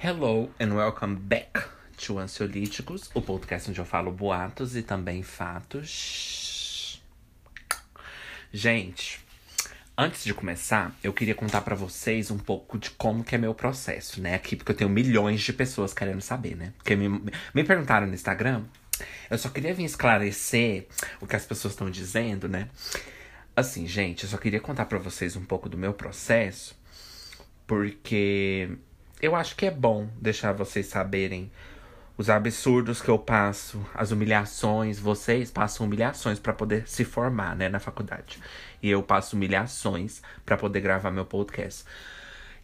Hello and welcome back to Ansiolíticos, o podcast onde eu falo boatos e também fatos. Gente, antes de começar, eu queria contar para vocês um pouco de como que é meu processo, né? Aqui, porque eu tenho milhões de pessoas querendo saber, né? Porque me, me perguntaram no Instagram, eu só queria vir esclarecer o que as pessoas estão dizendo, né? Assim, gente, eu só queria contar para vocês um pouco do meu processo, porque eu acho que é bom deixar vocês saberem os absurdos que eu passo, as humilhações. Vocês passam humilhações para poder se formar, né, na faculdade. E eu passo humilhações para poder gravar meu podcast.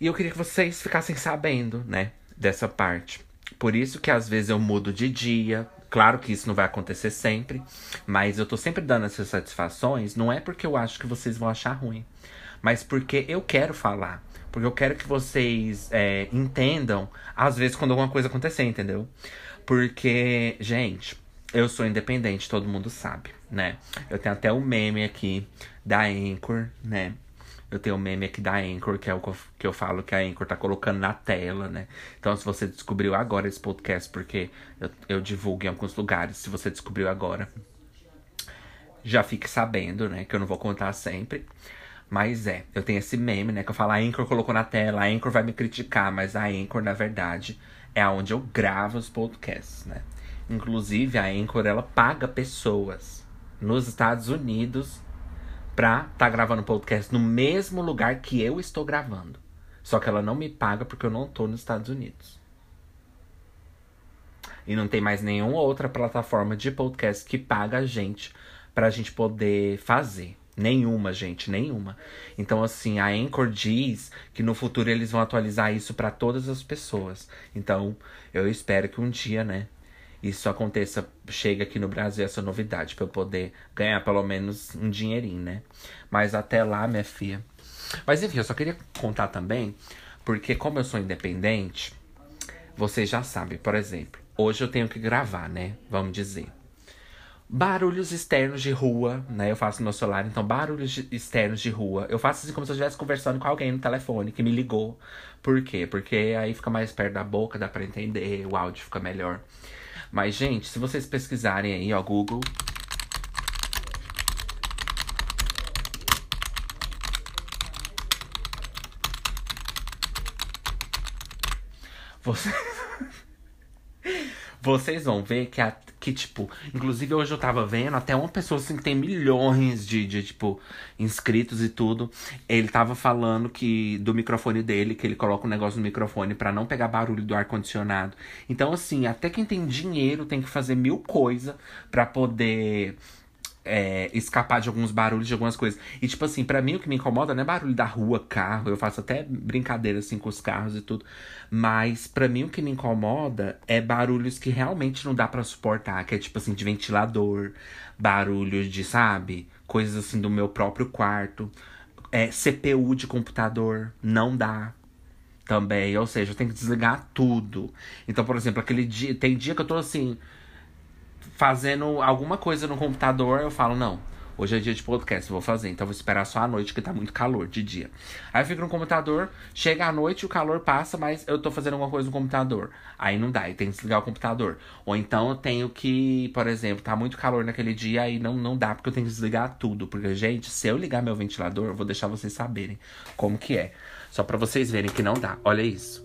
E eu queria que vocês ficassem sabendo, né, dessa parte. Por isso que às vezes eu mudo de dia. Claro que isso não vai acontecer sempre, mas eu tô sempre dando essas satisfações, não é porque eu acho que vocês vão achar ruim, mas porque eu quero falar. Porque eu quero que vocês é, entendam, às vezes, quando alguma coisa acontecer, entendeu? Porque, gente, eu sou independente, todo mundo sabe, né? Eu tenho até um meme aqui da Anchor, né? Eu tenho um meme aqui da Anchor, que é o que eu falo que a Anchor tá colocando na tela, né? Então, se você descobriu agora esse podcast, porque eu, eu divulgo em alguns lugares, se você descobriu agora, já fique sabendo, né? Que eu não vou contar sempre. Mas é, eu tenho esse meme, né? Que eu falo, a Anchor colocou na tela, a Anchor vai me criticar, mas a Anchor, na verdade, é onde eu gravo os podcasts, né? Inclusive, a Anchor, ela paga pessoas nos Estados Unidos pra tá gravando podcast no mesmo lugar que eu estou gravando. Só que ela não me paga porque eu não tô nos Estados Unidos. E não tem mais nenhuma outra plataforma de podcast que paga a gente pra gente poder fazer. Nenhuma, gente, nenhuma. Então, assim, a Anchor diz que no futuro eles vão atualizar isso para todas as pessoas. Então, eu espero que um dia, né, isso aconteça, chega aqui no Brasil essa novidade, para eu poder ganhar pelo menos um dinheirinho, né? Mas até lá, minha filha. Mas enfim, eu só queria contar também, porque como eu sou independente, vocês já sabem, por exemplo, hoje eu tenho que gravar, né? Vamos dizer. Barulhos externos de rua, né? Eu faço no meu celular, então barulhos externos de rua. Eu faço assim como se eu estivesse conversando com alguém no telefone que me ligou. Por quê? Porque aí fica mais perto da boca, dá pra entender, o áudio fica melhor. Mas, gente, se vocês pesquisarem aí, ó, Google. Vocês. Vocês vão ver que a que, tipo, inclusive hoje eu tava vendo até uma pessoa assim que tem milhões de, de, tipo, inscritos e tudo. Ele tava falando que do microfone dele, que ele coloca um negócio no microfone para não pegar barulho do ar-condicionado. Então, assim, até quem tem dinheiro tem que fazer mil coisas para poder é, escapar de alguns barulhos, de algumas coisas. E, tipo assim, para mim o que me incomoda não é barulho da rua, carro. Eu faço até brincadeira, assim, com os carros e tudo. Mas, para mim o que me incomoda é barulhos que realmente não dá para suportar. Que é, tipo assim, de ventilador, barulho de, sabe? Coisas assim do meu próprio quarto. É, CPU de computador, não dá também. Ou seja, eu tenho que desligar tudo. Então, por exemplo, aquele dia. Tem dia que eu tô assim fazendo alguma coisa no computador, eu falo, não, hoje é dia de podcast, vou fazer, então vou esperar só a noite que tá muito calor de dia. Aí eu fico no computador, chega a noite, o calor passa, mas eu tô fazendo alguma coisa no computador. Aí não dá, e tem que desligar o computador. Ou então eu tenho que, por exemplo, tá muito calor naquele dia, aí não, não dá, porque eu tenho que desligar tudo. Porque, gente, se eu ligar meu ventilador, eu vou deixar vocês saberem como que é. Só para vocês verem que não dá. Olha isso.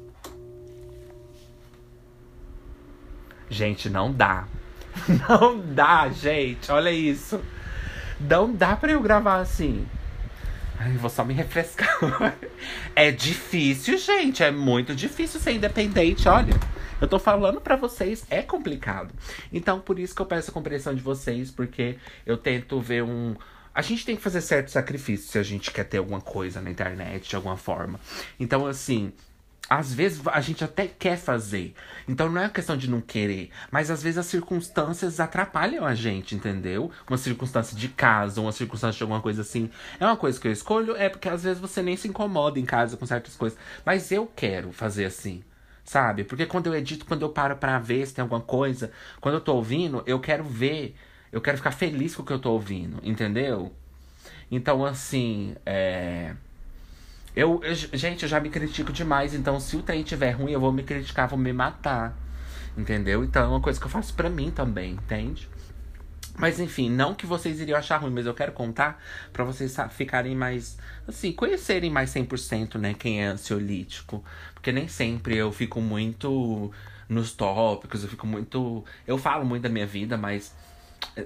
Gente, não dá. Não dá, gente. Olha isso. Não dá pra eu gravar assim. Ai, vou só me refrescar. é difícil, gente. É muito difícil ser independente, olha. Eu tô falando para vocês, é complicado. Então, por isso que eu peço a compreensão de vocês, porque eu tento ver um. A gente tem que fazer certo sacrifício se a gente quer ter alguma coisa na internet de alguma forma. Então, assim, às vezes a gente até quer fazer. Então não é questão de não querer. Mas às vezes as circunstâncias atrapalham a gente, entendeu? Uma circunstância de casa, uma circunstância de alguma coisa assim. É uma coisa que eu escolho, é porque às vezes você nem se incomoda em casa com certas coisas. Mas eu quero fazer assim. Sabe? Porque quando eu edito, quando eu paro pra ver se tem alguma coisa, quando eu tô ouvindo, eu quero ver. Eu quero ficar feliz com o que eu tô ouvindo, entendeu? Então, assim, é Eu, eu, gente, eu já me critico demais, então se o trem tiver ruim, eu vou me criticar, vou me matar. Entendeu? Então é uma coisa que eu faço pra mim também, entende? Mas enfim, não que vocês iriam achar ruim, mas eu quero contar para vocês ficarem mais, assim, conhecerem mais 100%, né, quem é ansiolítico. Porque nem sempre eu fico muito nos tópicos, eu fico muito. Eu falo muito da minha vida, mas eh,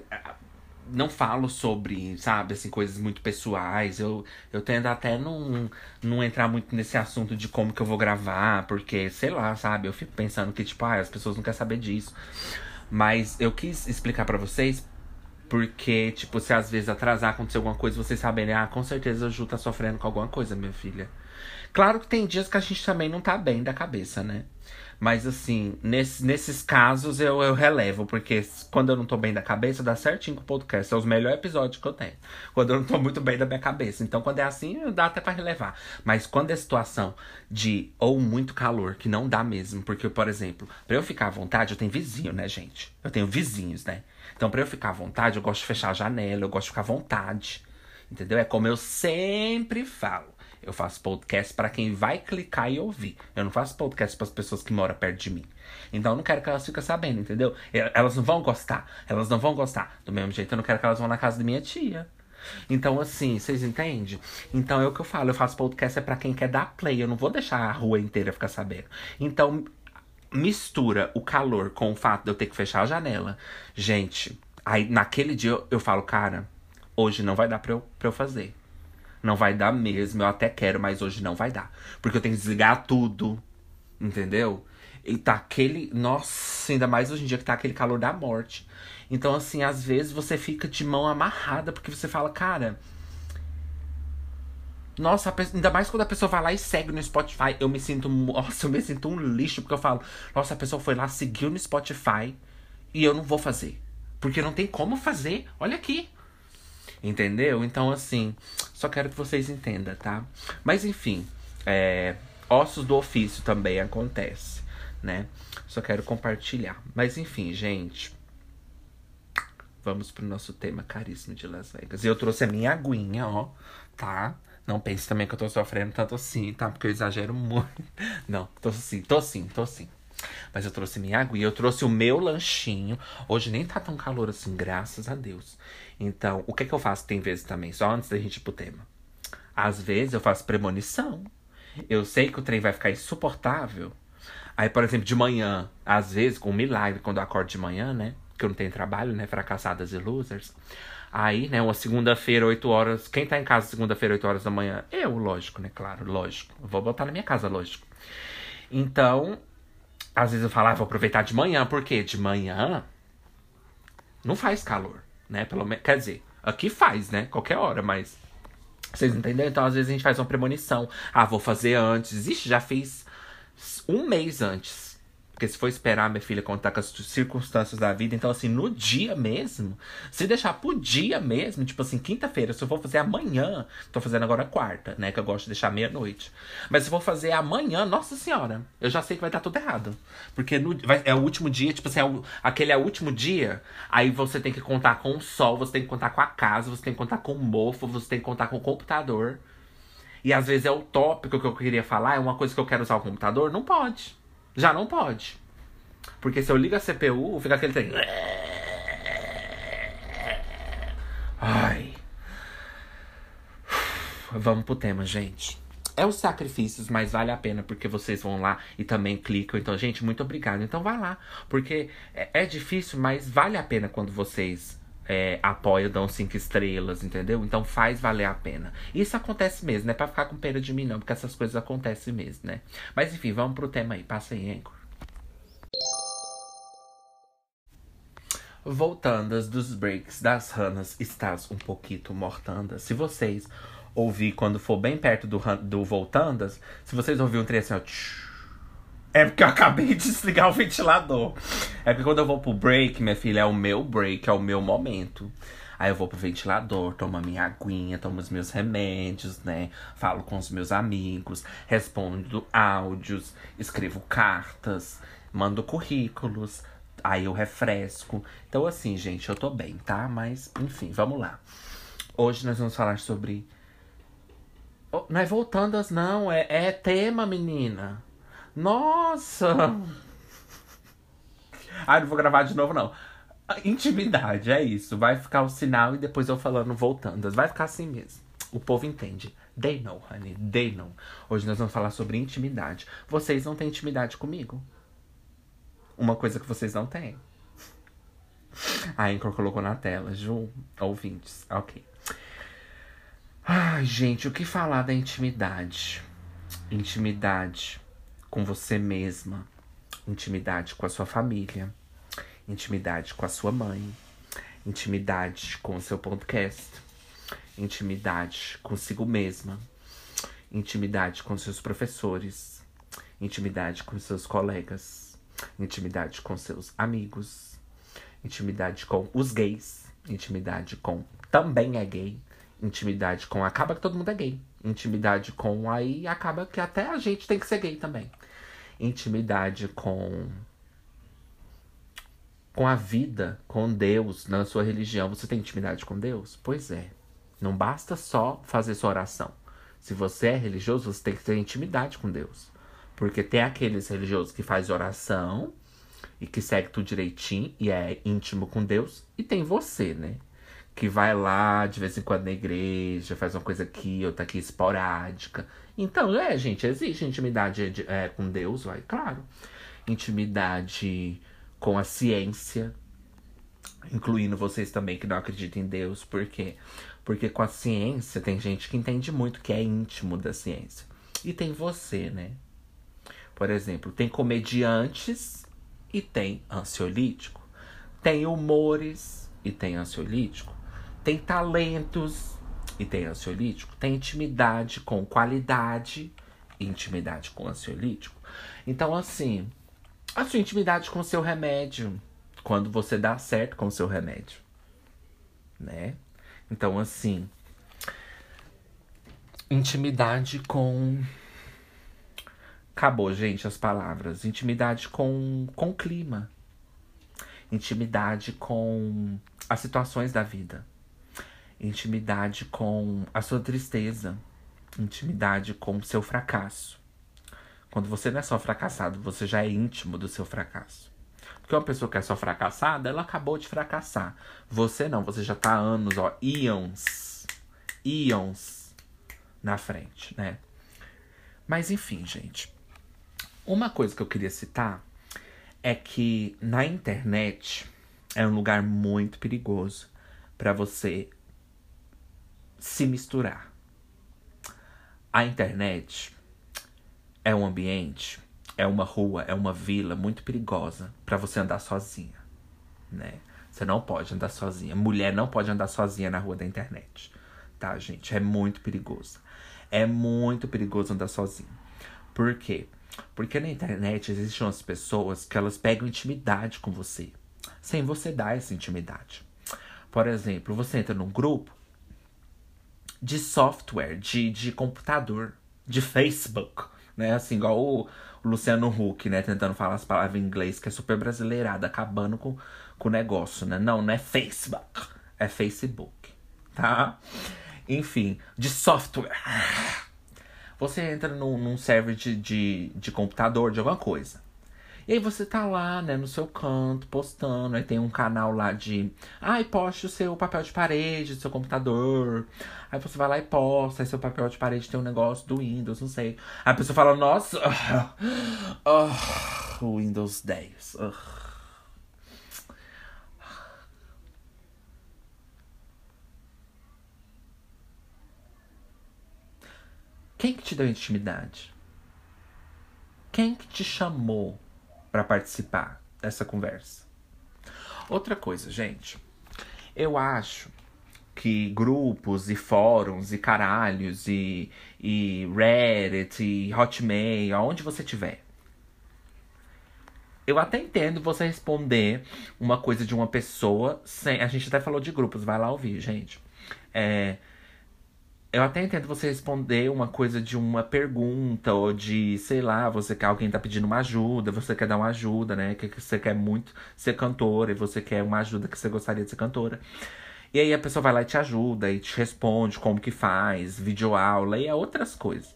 não falo sobre, sabe, assim, coisas muito pessoais. Eu, eu tendo até não, não entrar muito nesse assunto de como que eu vou gravar, porque, sei lá, sabe, eu fico pensando que, tipo, ah, as pessoas não querem saber disso. Mas eu quis explicar para vocês porque, tipo, se às vezes atrasar, acontecer alguma coisa, vocês sabem, ah, com certeza a Ju tá sofrendo com alguma coisa, minha filha. Claro que tem dias que a gente também não tá bem da cabeça, né? Mas assim, nesse, nesses casos eu, eu relevo, porque quando eu não tô bem da cabeça, dá certinho com o podcast. São os melhores episódios que eu tenho. Quando eu não tô muito bem da minha cabeça. Então, quando é assim, dá até para relevar. Mas quando é situação de ou muito calor, que não dá mesmo. Porque, por exemplo, pra eu ficar à vontade, eu tenho vizinho, né, gente? Eu tenho vizinhos, né? Então, pra eu ficar à vontade, eu gosto de fechar a janela, eu gosto de ficar à vontade. Entendeu? É como eu sempre falo. Eu faço podcast para quem vai clicar e ouvir. Eu não faço podcast para as pessoas que moram perto de mim. Então eu não quero que elas fiquem sabendo, entendeu? Elas não vão gostar. Elas não vão gostar. Do mesmo jeito, eu não quero que elas vão na casa da minha tia. Então, assim, vocês entendem? Então é o que eu falo. Eu faço podcast é para quem quer dar play. Eu não vou deixar a rua inteira ficar sabendo. Então, mistura o calor com o fato de eu ter que fechar a janela. Gente, aí naquele dia eu, eu falo, cara, hoje não vai dar pra eu, pra eu fazer. Não vai dar mesmo. Eu até quero, mas hoje não vai dar. Porque eu tenho que desligar tudo. Entendeu? E tá aquele. Nossa, ainda mais hoje em dia que tá aquele calor da morte. Então, assim, às vezes você fica de mão amarrada, porque você fala, cara. Nossa, ainda mais quando a pessoa vai lá e segue no Spotify. Eu me sinto. Nossa, eu me sinto um lixo, porque eu falo, nossa, a pessoa foi lá, seguiu no Spotify e eu não vou fazer. Porque não tem como fazer. Olha aqui. Entendeu? Então, assim, só quero que vocês entendam, tá? Mas, enfim, é, ossos do ofício também acontece, né? Só quero compartilhar. Mas, enfim, gente. Vamos pro nosso tema caríssimo de Las Vegas. E eu trouxe a minha aguinha, ó, tá? Não pense também que eu tô sofrendo tanto assim, tá? Porque eu exagero muito. Não, tô sim, tô sim, tô sim. Mas eu trouxe minha água e eu trouxe o meu lanchinho. Hoje nem tá tão calor assim, graças a Deus. Então, o que é que eu faço tem vezes também, só antes da gente ir pro tema? Às vezes eu faço premonição. Eu sei que o trem vai ficar insuportável. Aí, por exemplo, de manhã, às vezes, com um milagre, quando eu acordo de manhã, né? Que eu não tenho trabalho, né? Fracassadas e losers. Aí, né, uma segunda-feira, 8 horas. Quem tá em casa segunda-feira, 8 horas da manhã? Eu, lógico, né? Claro, lógico. vou botar na minha casa, lógico. Então, às vezes eu falo, ah, vou aproveitar de manhã, porque de manhã não faz calor, né? Pelo menos, quer dizer, aqui faz, né? Qualquer hora, mas vocês entenderam? Então, às vezes a gente faz uma premonição. Ah, vou fazer antes. Ixi, já fiz um mês antes. Porque se for esperar, minha filha, contar com as circunstâncias da vida, então, assim, no dia mesmo, se deixar pro dia mesmo, tipo assim, quinta-feira, se eu for fazer amanhã, tô fazendo agora quarta, né? Que eu gosto de deixar meia-noite. Mas se eu for fazer amanhã, nossa senhora, eu já sei que vai dar tudo errado. Porque no, vai, é o último dia, tipo assim, é o, aquele é o último dia, aí você tem que contar com o sol, você tem que contar com a casa, você tem que contar com o mofo, você tem que contar com o computador. E às vezes é o tópico que eu queria falar, é uma coisa que eu quero usar o computador, não pode. Já não pode. Porque se eu ligo a CPU, fica aquele trem. Ai. Vamos pro tema, gente. É os sacrifícios, mas vale a pena porque vocês vão lá e também clicam. Então, gente, muito obrigado. Então, vai lá, porque é, é difícil, mas vale a pena quando vocês é, apoiam, dão cinco estrelas, entendeu? Então faz valer a pena. Isso acontece mesmo, não é pra ficar com pena de mim, não, porque essas coisas acontecem mesmo, né? Mas enfim, vamos pro tema aí. Passa aí, Anchor. Voltandas dos breaks das ranas, estás um pouquinho mortanda. Se vocês ouvir quando for bem perto do, do Voltandas, se vocês ouvirem um trem assim, ó. É porque eu acabei de desligar o ventilador. É porque quando eu vou pro break, minha filha, é o meu break, é o meu momento. Aí eu vou pro ventilador, tomo a minha aguinha, tomo os meus remédios, né? Falo com os meus amigos, respondo áudios, escrevo cartas, mando currículos, Aí eu refresco. Então, assim, gente, eu tô bem, tá? Mas, enfim, vamos lá. Hoje nós vamos falar sobre Oh, não é voltandas, não. É, é tema, menina. Nossa! Ah, não vou gravar de novo, não. Intimidade, é isso. Vai ficar o sinal e depois eu falando voltandas. Vai ficar assim mesmo. O povo entende. They know, honey. They know. Hoje nós vamos falar sobre intimidade. Vocês não têm intimidade comigo. Uma coisa que vocês não têm. A Anchor colocou na tela, Ju. Ouvintes. Ok. Ai, gente, o que falar da intimidade? Intimidade com você mesma. Intimidade com a sua família. Intimidade com a sua mãe. Intimidade com o seu podcast. Intimidade consigo mesma. Intimidade com seus professores. Intimidade com seus colegas. Intimidade com seus amigos intimidade com os gays, intimidade com também é gay, intimidade com acaba que todo mundo é gay, intimidade com aí acaba que até a gente tem que ser gay também, intimidade com com a vida, com Deus, na sua religião. Você tem intimidade com Deus? Pois é. Não basta só fazer sua oração. Se você é religioso, você tem que ter intimidade com Deus. Porque tem aqueles religiosos que faz oração, e que segue tudo direitinho e é íntimo com Deus. E tem você, né? Que vai lá de vez em quando na igreja, faz uma coisa aqui, outra aqui esporádica. Então, é, gente, existe intimidade de, é, com Deus, vai, claro. Intimidade com a ciência, incluindo vocês também que não acreditam em Deus, por quê? Porque com a ciência tem gente que entende muito que é íntimo da ciência. E tem você, né? Por exemplo, tem comediantes e tem ansiolítico. Tem humores e tem ansiolítico. Tem talentos e tem ansiolítico. Tem intimidade com qualidade intimidade com ansiolítico. Então, assim, a sua intimidade com o seu remédio. Quando você dá certo com o seu remédio. Né? Então, assim. Intimidade com Acabou, gente, as palavras. Intimidade com, com o clima. Intimidade com as situações da vida. Intimidade com a sua tristeza. Intimidade com o seu fracasso. Quando você não é só fracassado, você já é íntimo do seu fracasso. Porque uma pessoa que é só fracassada, ela acabou de fracassar. Você não, você já tá há anos, ó, íons, íons na frente, né? Mas enfim, gente. Uma coisa que eu queria citar é que na internet é um lugar muito perigoso para você se misturar. A internet é um ambiente, é uma rua, é uma vila muito perigosa para você andar sozinha, né? Você não pode andar sozinha. Mulher não pode andar sozinha na rua da internet, tá, gente? É muito perigoso. É muito perigoso andar sozinho. Por quê? Porque na internet existem umas pessoas que elas pegam intimidade com você, sem você dar essa intimidade. Por exemplo, você entra num grupo de software, de, de computador, de Facebook, né? Assim, igual o, Luciano Huck, né? Tentando falar as palavras em inglês, que é super brasileirada, acabando com, com o negócio, né? Não, não é Facebook, é Facebook, tá? Enfim, de software. Você entra num, num server de, de, de computador, de alguma coisa. E aí você tá lá, né, no seu canto, postando. Aí tem um canal lá de. Ai, poste o seu papel de parede do seu computador. Aí você vai lá e posta. Aí seu papel de parede tem um negócio do Windows, não sei. Aí a pessoa fala, nossa. Uh, uh, Windows 10. Uh. Quem que te deu intimidade? Quem que te chamou para participar dessa conversa? Outra coisa, gente. Eu acho que grupos e fóruns e caralhos e, e Reddit e Hotmail, aonde você tiver. Eu até entendo você responder uma coisa de uma pessoa sem. A gente até falou de grupos, vai lá ouvir, gente. É, eu até entendo você responder uma coisa de uma pergunta, ou de, sei lá, você quer alguém tá pedindo uma ajuda, você quer dar uma ajuda, né? Que você quer muito ser cantora e você quer uma ajuda que você gostaria de ser cantora. E aí a pessoa vai lá e te ajuda e te responde como que faz, videoaula e é outras coisas.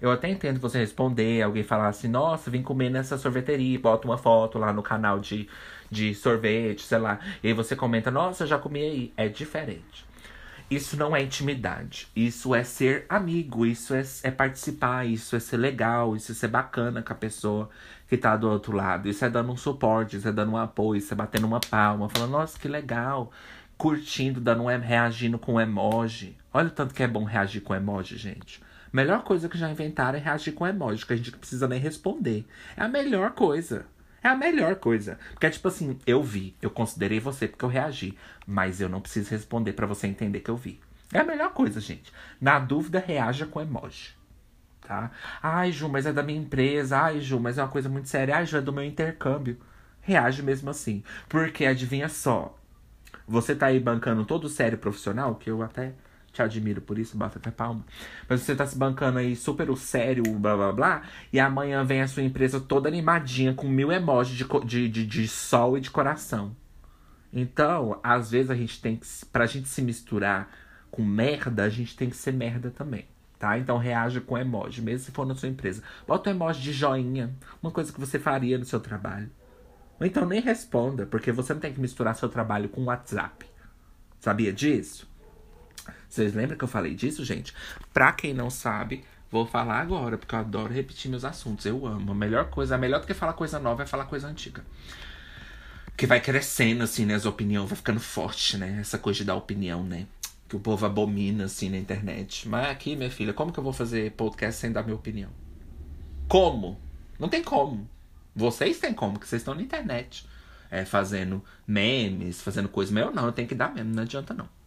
Eu até entendo você responder, alguém falar assim, nossa, vim comer nessa sorveteria, bota uma foto lá no canal de, de sorvete, sei lá. E aí você comenta, nossa, já comi aí. É diferente. Isso não é intimidade. Isso é ser amigo, isso é, é participar, isso é ser legal, isso é ser bacana com a pessoa que tá do outro lado. Isso é dando um suporte, isso é dando um apoio, isso é batendo uma palma, falando, nossa, que legal. Curtindo, dando um, reagindo com emoji. Olha o tanto que é bom reagir com emoji, gente. Melhor coisa que já inventaram é reagir com emoji, que a gente não precisa nem responder. É a melhor coisa. É a melhor coisa. Porque é tipo assim, eu vi, eu considerei você porque eu reagi, mas eu não preciso responder para você entender que eu vi. É a melhor coisa, gente. Na dúvida, reaja com emoji. Tá? Ai, Ju, mas é da minha empresa. Ai, Ju, mas é uma coisa muito séria. Ai, Ju, é do meu intercâmbio. Reage mesmo assim. Porque adivinha só. Você tá aí bancando todo sério profissional, que eu até te admiro por isso, bota até palma. Mas você tá se bancando aí super o sério, blá blá blá, e amanhã vem a sua empresa toda animadinha com mil emojis de, de, de, de sol e de coração. Então, às vezes a gente tem que. Pra gente se misturar com merda, a gente tem que ser merda também. Tá? Então reaja com emoji, mesmo se for na sua empresa. Bota um emoji de joinha, uma coisa que você faria no seu trabalho. Ou então nem responda, porque você não tem que misturar seu trabalho com WhatsApp. Sabia disso? Vocês lembram que eu falei disso, gente? Pra quem não sabe, vou falar agora, porque eu adoro repetir meus assuntos. Eu amo. A melhor coisa, a melhor do que falar coisa nova é falar coisa antiga. Que vai crescendo, assim, né? As opiniões, vai ficando forte, né? Essa coisa de dar opinião, né? Que o povo abomina, assim, na internet. Mas aqui, minha filha, como que eu vou fazer podcast sem dar minha opinião? Como? Não tem como. Vocês têm como, porque vocês estão na internet. É, fazendo memes, fazendo coisa. Meu, não, eu tenho que dar mesmo, não adianta não.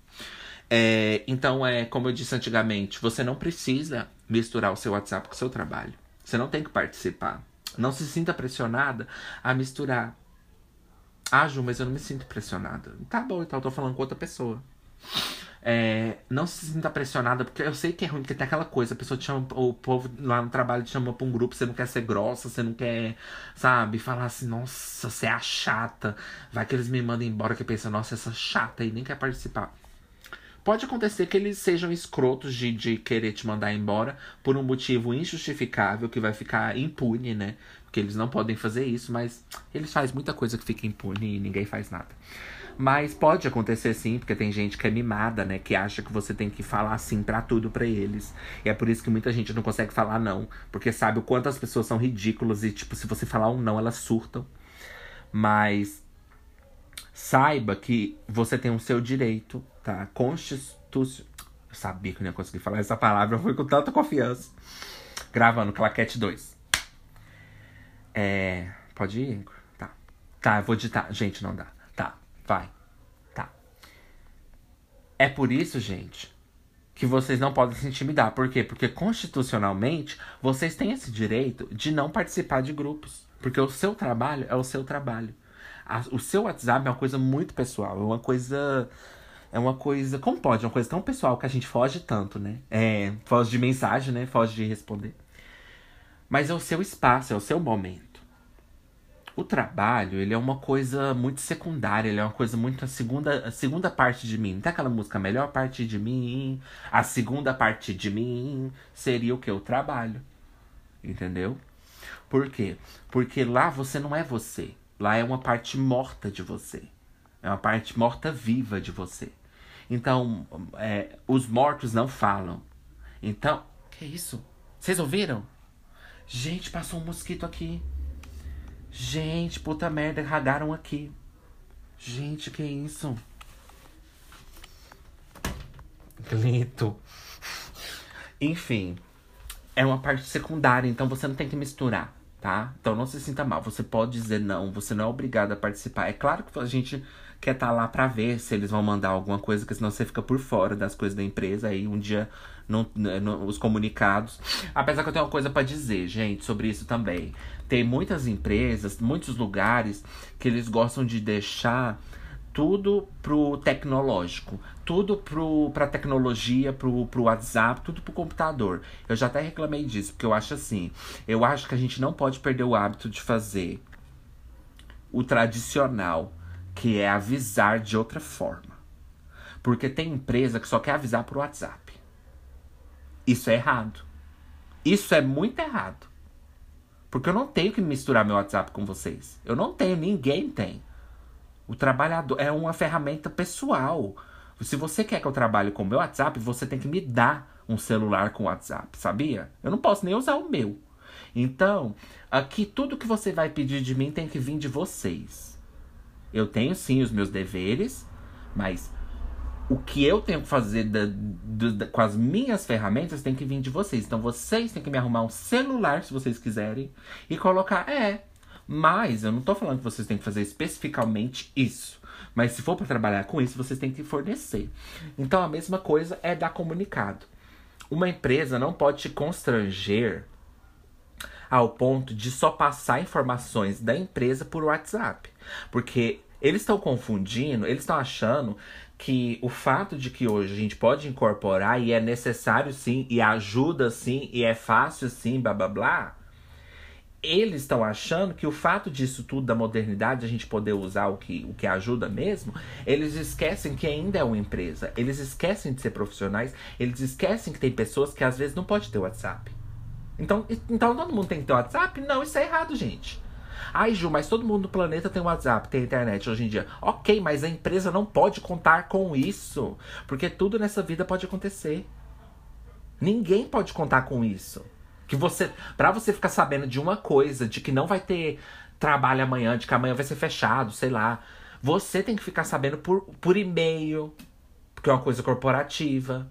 É, então, é como eu disse antigamente, você não precisa misturar o seu WhatsApp com o seu trabalho. Você não tem que participar. Não se sinta pressionada a misturar. Ah, Ju, mas eu não me sinto pressionada. Tá bom, então eu tô falando com outra pessoa. É, não se sinta pressionada, porque eu sei que é ruim, porque tem aquela coisa, a pessoa te chama, o povo lá no trabalho te chama pra um grupo, você não quer ser grossa, você não quer, sabe, falar assim, nossa, você é a chata. Vai que eles me mandam embora que pensa, nossa, essa chata aí nem quer participar. Pode acontecer que eles sejam escrotos de, de querer te mandar embora por um motivo injustificável que vai ficar impune, né? Porque eles não podem fazer isso, mas eles fazem muita coisa que fica impune e ninguém faz nada. Mas pode acontecer sim, porque tem gente que é mimada, né? Que acha que você tem que falar sim para tudo para eles. E é por isso que muita gente não consegue falar não. Porque sabe o quanto as pessoas são ridículas e, tipo, se você falar um não, elas surtam. Mas saiba que você tem o seu direito tá? Constitucional. Eu sabia que eu não ia conseguir falar essa palavra, fui com tanta confiança. Gravando, claquete 2. É. Pode ir? Tá. Tá, eu vou digitar. Gente, não dá. Tá, vai. Tá. É por isso, gente, que vocês não podem se intimidar. Por quê? Porque constitucionalmente vocês têm esse direito de não participar de grupos. Porque o seu trabalho é o seu trabalho. o seu WhatsApp é uma coisa muito pessoal, é uma coisa é uma coisa. Como pode? É uma coisa tão pessoal que a gente foge tanto, né? É, foge de mensagem, né? Foge de responder. Mas é o seu espaço, é o seu momento. O trabalho, ele é uma coisa muito secundária, ele é uma coisa muito a segunda, a segunda parte de mim. Não tem aquela música, a melhor parte de mim, a segunda parte de mim seria o que? O trabalho. Entendeu? Por quê? Porque lá você não é você. Lá é uma parte morta de você. É uma parte morta-viva de você. Então, é, os mortos não falam. Então, que isso? Vocês ouviram? Gente, passou um mosquito aqui. Gente, puta merda, ragaram aqui. Gente, que isso? Grito. Enfim, é uma parte secundária, então você não tem que misturar, tá? Então não se sinta mal. Você pode dizer não, você não é obrigado a participar. É claro que a gente quer estar tá lá para ver se eles vão mandar alguma coisa, porque senão você fica por fora das coisas da empresa. Aí um dia no, no, os comunicados. Apesar que eu tenho uma coisa para dizer, gente, sobre isso também. Tem muitas empresas, muitos lugares que eles gostam de deixar tudo pro tecnológico, tudo pro, pra tecnologia, pro, pro WhatsApp, tudo pro computador. Eu já até reclamei disso, porque eu acho assim, eu acho que a gente não pode perder o hábito de fazer o tradicional que é avisar de outra forma. Porque tem empresa que só quer avisar por WhatsApp. Isso é errado. Isso é muito errado. Porque eu não tenho que misturar meu WhatsApp com vocês. Eu não tenho, ninguém tem. O trabalhador é uma ferramenta pessoal. Se você quer que eu trabalhe com o meu WhatsApp, você tem que me dar um celular com WhatsApp, sabia? Eu não posso nem usar o meu. Então, aqui tudo que você vai pedir de mim tem que vir de vocês. Eu tenho sim os meus deveres, mas o que eu tenho que fazer da, da, com as minhas ferramentas tem que vir de vocês. Então vocês têm que me arrumar um celular, se vocês quiserem, e colocar. É. Mas eu não tô falando que vocês têm que fazer especificamente isso. Mas se for para trabalhar com isso, vocês têm que fornecer. Então a mesma coisa é dar comunicado. Uma empresa não pode te constranger ao ponto de só passar informações da empresa por WhatsApp. Porque eles estão confundindo, eles estão achando que o fato de que hoje a gente pode incorporar e é necessário sim, e ajuda sim, e é fácil sim, blá blá blá. Eles estão achando que o fato disso tudo da modernidade, a gente poder usar o que, o que ajuda mesmo, eles esquecem que ainda é uma empresa. Eles esquecem de ser profissionais, eles esquecem que tem pessoas que às vezes não pode ter WhatsApp. Então, então todo mundo tem que ter WhatsApp? Não, isso é errado, gente. Ai, Ju, mas todo mundo no planeta tem WhatsApp, tem internet hoje em dia. Ok, mas a empresa não pode contar com isso. Porque tudo nessa vida pode acontecer. Ninguém pode contar com isso. Que você. para você ficar sabendo de uma coisa, de que não vai ter trabalho amanhã, de que amanhã vai ser fechado, sei lá. Você tem que ficar sabendo por, por e-mail, porque é uma coisa corporativa.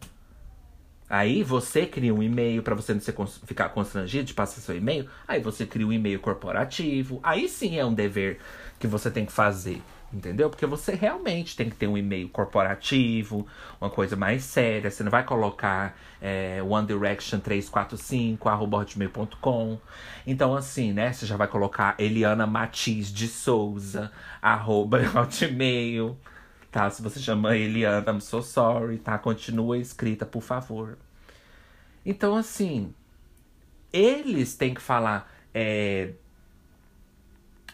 Aí você cria um e-mail para você não ser, ficar constrangido de passar seu e-mail. Aí você cria um e-mail corporativo. Aí sim é um dever que você tem que fazer. Entendeu? Porque você realmente tem que ter um e-mail corporativo, uma coisa mais séria. Você não vai colocar é, One Direction 345 hotmail.com. Então, assim, né? Você já vai colocar Eliana Matiz de Souza, arroba hotmail tá? Se você chama Eliana, I'm so sorry, tá? Continua escrita, por favor. Então, assim, eles têm que falar, é,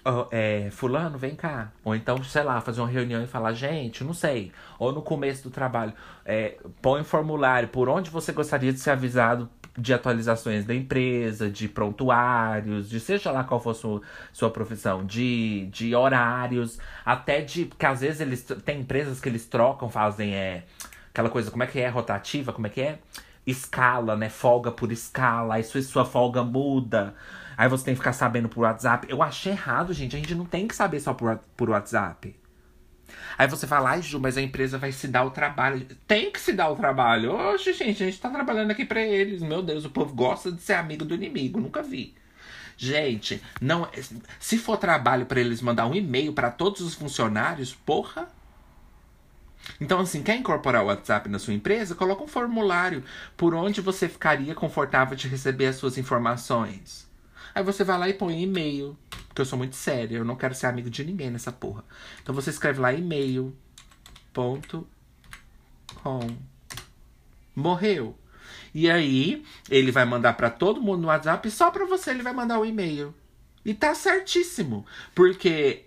oh, é, fulano, vem cá. Ou então, sei lá, fazer uma reunião e falar, gente, não sei. Ou no começo do trabalho, é, põe um formulário por onde você gostaria de ser avisado de atualizações da empresa, de prontuários, de seja lá qual for sua, sua profissão, de, de horários, até de. Porque às vezes eles. Tem empresas que eles trocam, fazem é, aquela coisa, como é que é? Rotativa, como é que é? Escala, né? Folga por escala, aí sua, sua folga muda. Aí você tem que ficar sabendo por WhatsApp. Eu achei errado, gente. A gente não tem que saber só por, por WhatsApp. Aí você fala, ai, Ju, mas a empresa vai se dar o trabalho. Tem que se dar o trabalho. Oxe, gente, a gente tá trabalhando aqui pra eles. Meu Deus, o povo gosta de ser amigo do inimigo. Nunca vi. Gente, não, se for trabalho para eles mandar um e-mail para todos os funcionários, porra. Então, assim, quer incorporar o WhatsApp na sua empresa? Coloca um formulário por onde você ficaria confortável de receber as suas informações. Aí você vai lá e põe e-mail. Porque eu sou muito sério, eu não quero ser amigo de ninguém nessa porra. Então você escreve lá e-mail. Ponto com. Morreu. E aí, ele vai mandar para todo mundo no WhatsApp só para você ele vai mandar o e-mail. E tá certíssimo. Porque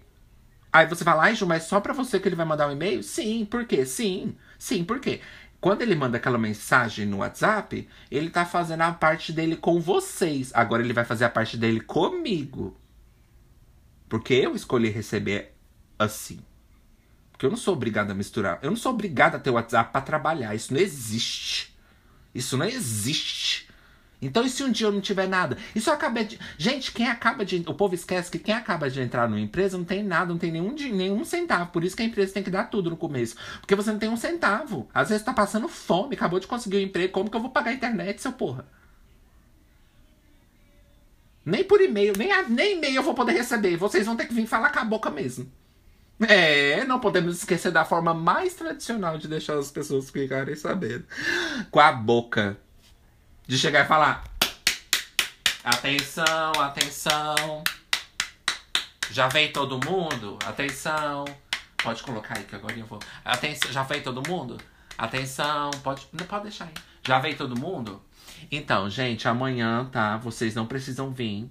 aí você vai lá, ah, mas só para você que ele vai mandar o um e-mail? Sim, por quê? Sim. Sim, por quê? Quando ele manda aquela mensagem no WhatsApp, ele tá fazendo a parte dele com vocês. Agora ele vai fazer a parte dele comigo. Porque eu escolhi receber assim. Porque eu não sou obrigado a misturar. Eu não sou obrigado a ter WhatsApp para trabalhar. Isso não existe. Isso não existe. Então, e se um dia eu não tiver nada? Isso acaba de. Gente, quem acaba de. O povo esquece que quem acaba de entrar numa empresa não tem nada, não tem nenhum, nenhum centavo. Por isso que a empresa tem que dar tudo no começo. Porque você não tem um centavo. Às vezes tá passando fome, acabou de conseguir um emprego. Como que eu vou pagar a internet, seu porra? Nem por e-mail, nem, nem e-mail eu vou poder receber. Vocês vão ter que vir falar com a boca mesmo. É, não podemos esquecer da forma mais tradicional de deixar as pessoas ficarem sabendo. Com a boca de chegar e falar: Atenção, atenção. Já veio todo mundo? Atenção. Pode colocar aí que agora eu vou. Atenção, já veio todo mundo? Atenção, pode, não pode deixar aí. Já veio todo mundo? Então, gente, amanhã, tá? Vocês não precisam vir,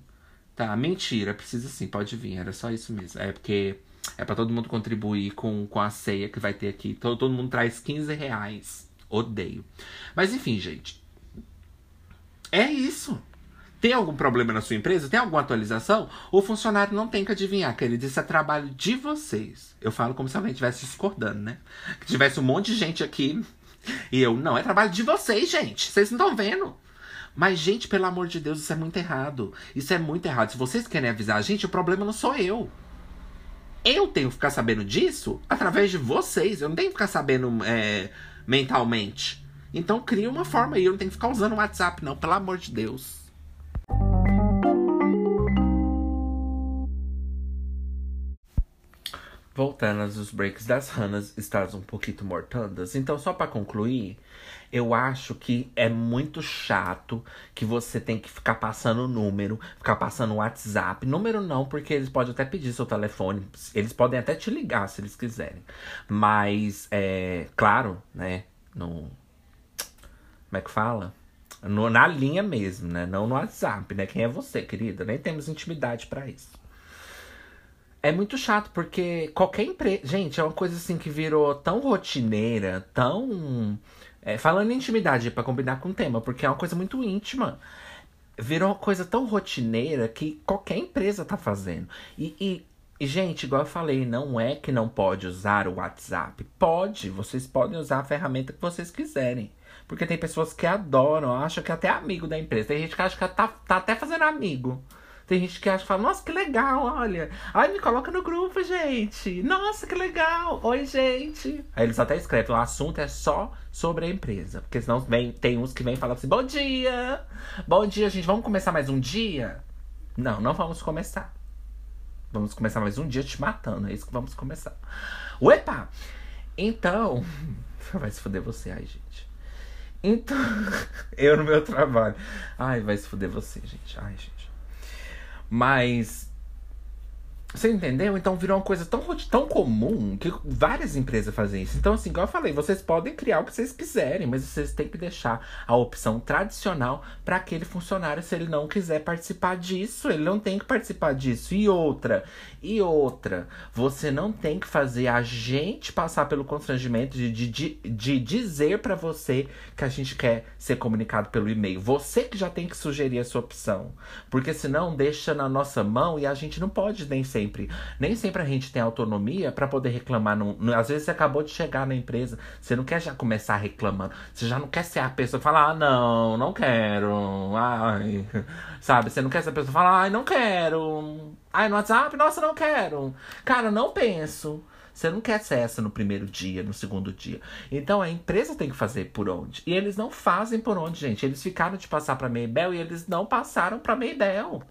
tá? Mentira, precisa sim, pode vir, era só isso mesmo. É porque É para todo mundo contribuir com, com a ceia que vai ter aqui. Todo, todo mundo traz 15 reais. Odeio. Mas enfim, gente. É isso. Tem algum problema na sua empresa? Tem alguma atualização? O funcionário não tem que adivinhar, querido. Isso é trabalho de vocês. Eu falo como se alguém estivesse discordando, né? Que tivesse um monte de gente aqui. E eu, não, é trabalho de vocês, gente. Vocês não estão vendo. Mas, gente, pelo amor de Deus, isso é muito errado. Isso é muito errado. Se vocês querem avisar a gente, o problema não sou eu. Eu tenho que ficar sabendo disso através de vocês. Eu não tenho que ficar sabendo é, mentalmente. Então cria uma forma aí. Eu não tenho que ficar usando o WhatsApp, não. Pelo amor de Deus. Voltando aos breaks das ranas, estás um pouquinho mortandas. Então, só para concluir, eu acho que é muito chato que você tem que ficar passando número, ficar passando WhatsApp. Número não, porque eles podem até pedir seu telefone. Eles podem até te ligar se eles quiserem. Mas, é claro, né? No. Como é que fala? No, na linha mesmo, né? Não no WhatsApp, né? Quem é você, querida? Nem temos intimidade para isso. É muito chato, porque qualquer empresa. Gente, é uma coisa assim que virou tão rotineira, tão é, falando em intimidade, para combinar com o tema, porque é uma coisa muito íntima. Virou uma coisa tão rotineira que qualquer empresa tá fazendo. E, e, e, gente, igual eu falei, não é que não pode usar o WhatsApp. Pode, vocês podem usar a ferramenta que vocês quiserem. Porque tem pessoas que adoram, acham que é até amigo da empresa. Tem gente que acha que tá, tá até fazendo amigo. Tem gente que acha, fala, nossa, que legal, olha. Ai, me coloca no grupo, gente. Nossa, que legal. Oi, gente. Aí eles até escrevem, o assunto é só sobre a empresa. Porque senão vem, tem uns que vêm falar assim, bom dia. Bom dia, gente. Vamos começar mais um dia? Não, não vamos começar. Vamos começar mais um dia te matando. É isso que vamos começar. Uepa! Então. Vai se fuder você, ai, gente. Então. eu no meu trabalho. Ai, vai se fuder você, gente. Ai, gente. Mas você entendeu? Então virou uma coisa tão, tão comum que várias empresas fazem isso. Então, assim, igual eu falei, vocês podem criar o que vocês quiserem, mas vocês têm que deixar a opção tradicional para aquele funcionário. Se ele não quiser participar disso, ele não tem que participar disso. E outra, e outra, você não tem que fazer a gente passar pelo constrangimento de, de, de, de dizer para você que a gente quer ser comunicado pelo e-mail. Você que já tem que sugerir a sua opção. Porque senão deixa na nossa mão e a gente não pode nem ser sempre. Nem sempre a gente tem autonomia para poder reclamar. Num, num, às vezes você acabou de chegar na empresa, você não quer já começar reclamando. Você já não quer ser a pessoa que fala, ah, não, não quero. Ai. Sabe? Você não quer ser a pessoa que fala, ai, não quero. Ai, no WhatsApp, nossa, não quero. Cara, não penso. Você não quer ser essa no primeiro dia, no segundo dia. Então a empresa tem que fazer por onde. E eles não fazem por onde, gente. Eles ficaram de passar para Maybell e eles não passaram para Maybell.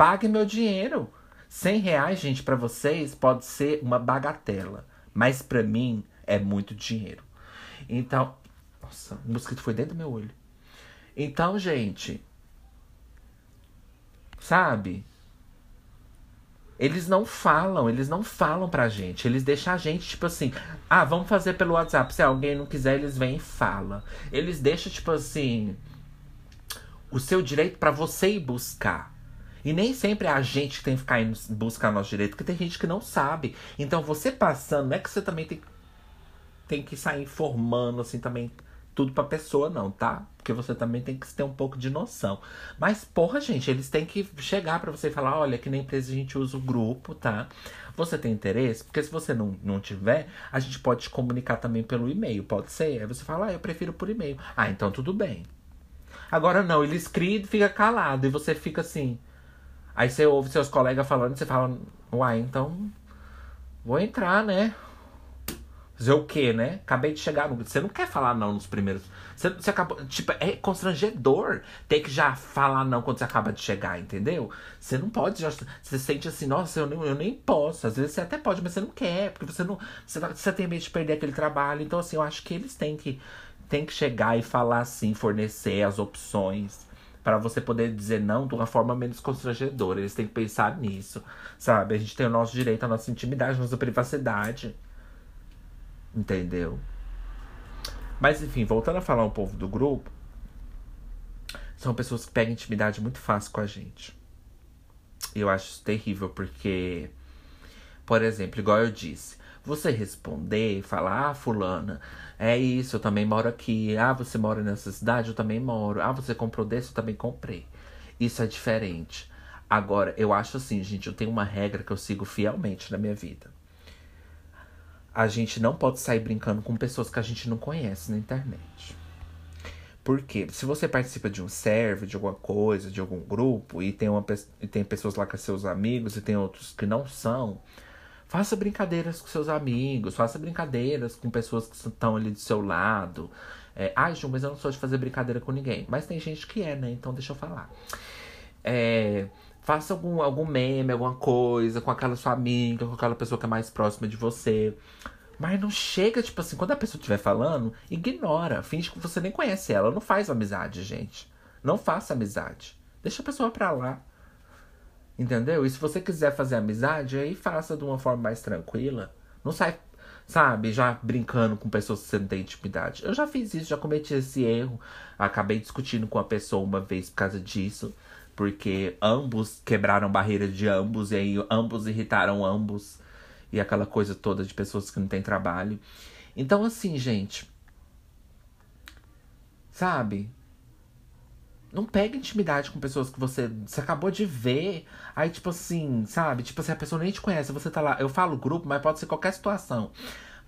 Pague meu dinheiro. 100 reais, gente, para vocês pode ser uma bagatela. Mas para mim é muito dinheiro. Então. Nossa, o mosquito foi dentro do meu olho. Então, gente. Sabe? Eles não falam, eles não falam pra gente. Eles deixam a gente, tipo assim, ah, vamos fazer pelo WhatsApp. Se alguém não quiser, eles vêm e falam. Eles deixam, tipo assim, o seu direito para você ir buscar. E nem sempre é a gente que tem que ficar indo buscar nosso direito, porque tem gente que não sabe. Então você passando, não é que você também tem, tem que sair informando assim também tudo pra pessoa, não, tá? Porque você também tem que ter um pouco de noção. Mas, porra, gente, eles têm que chegar para você e falar: olha, que na empresa a gente usa o grupo, tá? Você tem interesse? Porque se você não, não tiver, a gente pode te comunicar também pelo e-mail, pode ser? Aí você fala: ah, eu prefiro por e-mail. Ah, então tudo bem. Agora não, ele escreve e fica calado, e você fica assim. Aí você ouve seus colegas falando e você fala, uai, então vou entrar, né? Fazer o quê, né? Acabei de chegar no. Você não quer falar não nos primeiros. Você, você acabou. Tipo, é constrangedor ter que já falar não quando você acaba de chegar, entendeu? Você não pode já. Você sente assim, nossa, eu nem, eu nem posso. Às vezes você até pode, mas você não quer, porque você não. Você, tá, você tem medo de perder aquele trabalho. Então, assim, eu acho que eles têm que, têm que chegar e falar assim, fornecer as opções para você poder dizer não de uma forma menos constrangedora. Eles têm que pensar nisso, sabe? A gente tem o nosso direito à nossa intimidade, à nossa privacidade. Entendeu? Mas enfim, voltando a falar um pouco do grupo, são pessoas que pegam intimidade muito fácil com a gente. E eu acho isso terrível, porque Por exemplo, igual eu disse, você responder e falar, ah, fulana, é isso, eu também moro aqui. Ah, você mora nessa cidade, eu também moro. Ah, você comprou desse, eu também comprei. Isso é diferente. Agora, eu acho assim, gente, eu tenho uma regra que eu sigo fielmente na minha vida. A gente não pode sair brincando com pessoas que a gente não conhece na internet. Porque se você participa de um server, de alguma coisa, de algum grupo, e tem, uma, e tem pessoas lá que são seus amigos e tem outros que não são, faça brincadeiras com seus amigos, faça brincadeiras com pessoas que estão ali do seu lado. É, Ai, Ju, mas eu não sou de fazer brincadeira com ninguém. Mas tem gente que é, né? Então deixa eu falar. É, faça algum, algum meme, alguma coisa com aquela sua amiga, com aquela pessoa que é mais próxima de você. Mas não chega, tipo assim, quando a pessoa estiver falando, ignora. Finge que você nem conhece ela. Não faz amizade, gente. Não faça amizade. Deixa a pessoa pra lá. Entendeu? E se você quiser fazer amizade, aí faça de uma forma mais tranquila. Não sai, sabe, já brincando com pessoas que você não tem intimidade. Eu já fiz isso, já cometi esse erro. Acabei discutindo com a pessoa uma vez por causa disso. Porque ambos quebraram barreira de ambos, e aí ambos irritaram ambos e aquela coisa toda de pessoas que não têm trabalho. Então, assim, gente. Sabe? Não pega intimidade com pessoas que você, você acabou de ver. Aí, tipo assim, sabe? Tipo assim, a pessoa nem te conhece. Você tá lá. Eu falo grupo, mas pode ser qualquer situação.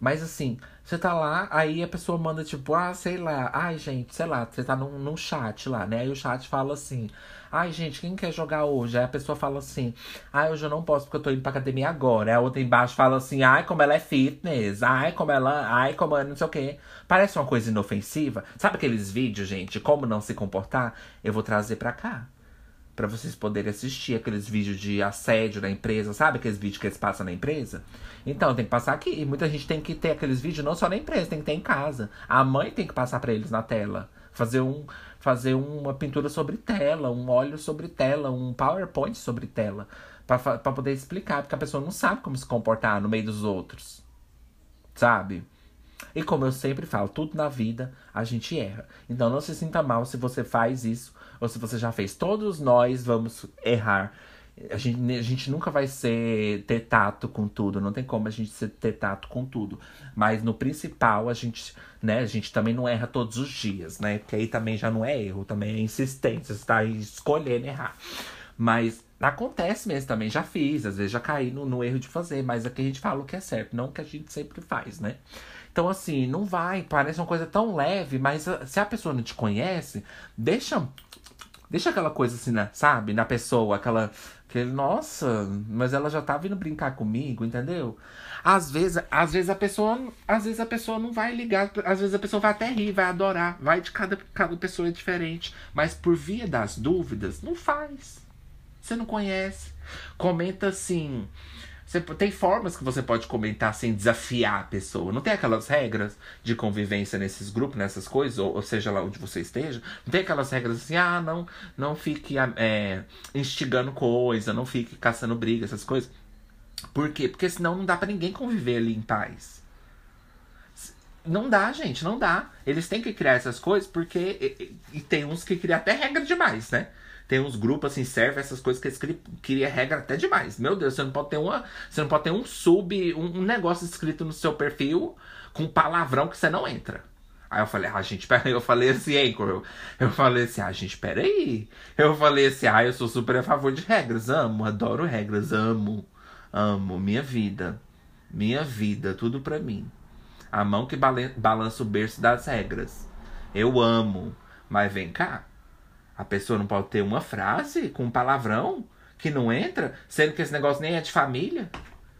Mas assim, você tá lá, aí a pessoa manda tipo, ah, sei lá, ai gente, sei lá, você tá num, num chat lá, né? Aí o chat fala assim, ai gente, quem quer jogar hoje? Aí a pessoa fala assim, ai, hoje eu não posso porque eu tô indo pra academia agora. Aí a outra embaixo fala assim, ai, como ela é fitness, ai, como ela, ai, como ela não sei o quê. Parece uma coisa inofensiva. Sabe aqueles vídeos, gente, como não se comportar? Eu vou trazer pra cá para vocês poderem assistir aqueles vídeos de assédio na empresa, sabe? Aqueles vídeos que eles passam na empresa. Então, tem que passar aqui. E muita gente tem que ter aqueles vídeos não só na empresa, tem que ter em casa. A mãe tem que passar para eles na tela. Fazer, um, fazer uma pintura sobre tela, um óleo sobre tela, um PowerPoint sobre tela. para poder explicar, porque a pessoa não sabe como se comportar no meio dos outros. Sabe? E como eu sempre falo, tudo na vida a gente erra. Então não se sinta mal se você faz isso ou se você já fez. Todos nós vamos errar. A gente, a gente nunca vai ser ter tato com tudo, não tem como a gente ser, ter tato com tudo. Mas no principal, a gente, né, a gente também não erra todos os dias, né? Porque aí também já não é erro, também é insistência, você tá escolhendo errar. Mas acontece mesmo também, já fiz, às vezes já caí no, no erro de fazer, mas aqui a gente fala o que é certo, não o que a gente sempre faz, né? Então, assim, não vai, parece uma coisa tão leve, mas se a pessoa não te conhece, deixa Deixa aquela coisa assim, né, sabe? Na pessoa, aquela. Aquele, nossa, mas ela já tá vindo brincar comigo, entendeu? Às vezes, às vezes a pessoa. Às vezes a pessoa não vai ligar. Às vezes a pessoa vai até rir, vai adorar. Vai de cada, cada pessoa é diferente. Mas por via das dúvidas, não faz. Você não conhece. Comenta assim. Você, tem formas que você pode comentar sem desafiar a pessoa. Não tem aquelas regras de convivência nesses grupos, nessas coisas, ou, ou seja lá onde você esteja. Não tem aquelas regras assim, ah, não, não fique é, instigando coisa, não fique caçando briga, essas coisas. Por quê? Porque senão não dá para ninguém conviver ali em paz. Não dá, gente, não dá. Eles têm que criar essas coisas porque. E, e tem uns que criam até regra demais, né? Tem uns grupos assim, serve essas coisas que eles queria regra até demais. Meu Deus, você não pode ter uma. Você não pode ter um sub, um, um negócio escrito no seu perfil com palavrão que você não entra. Aí eu falei, ah, gente, pera. Eu falei assim, Anchor. Eu, eu falei assim, ah, gente, pera aí. Eu falei assim, ah, eu sou super a favor de regras. Amo, adoro regras, amo. Amo, minha vida. Minha vida, tudo pra mim. A mão que balança o berço das regras. Eu amo. Mas vem cá. A pessoa não pode ter uma frase com um palavrão que não entra, sendo que esse negócio nem é de família.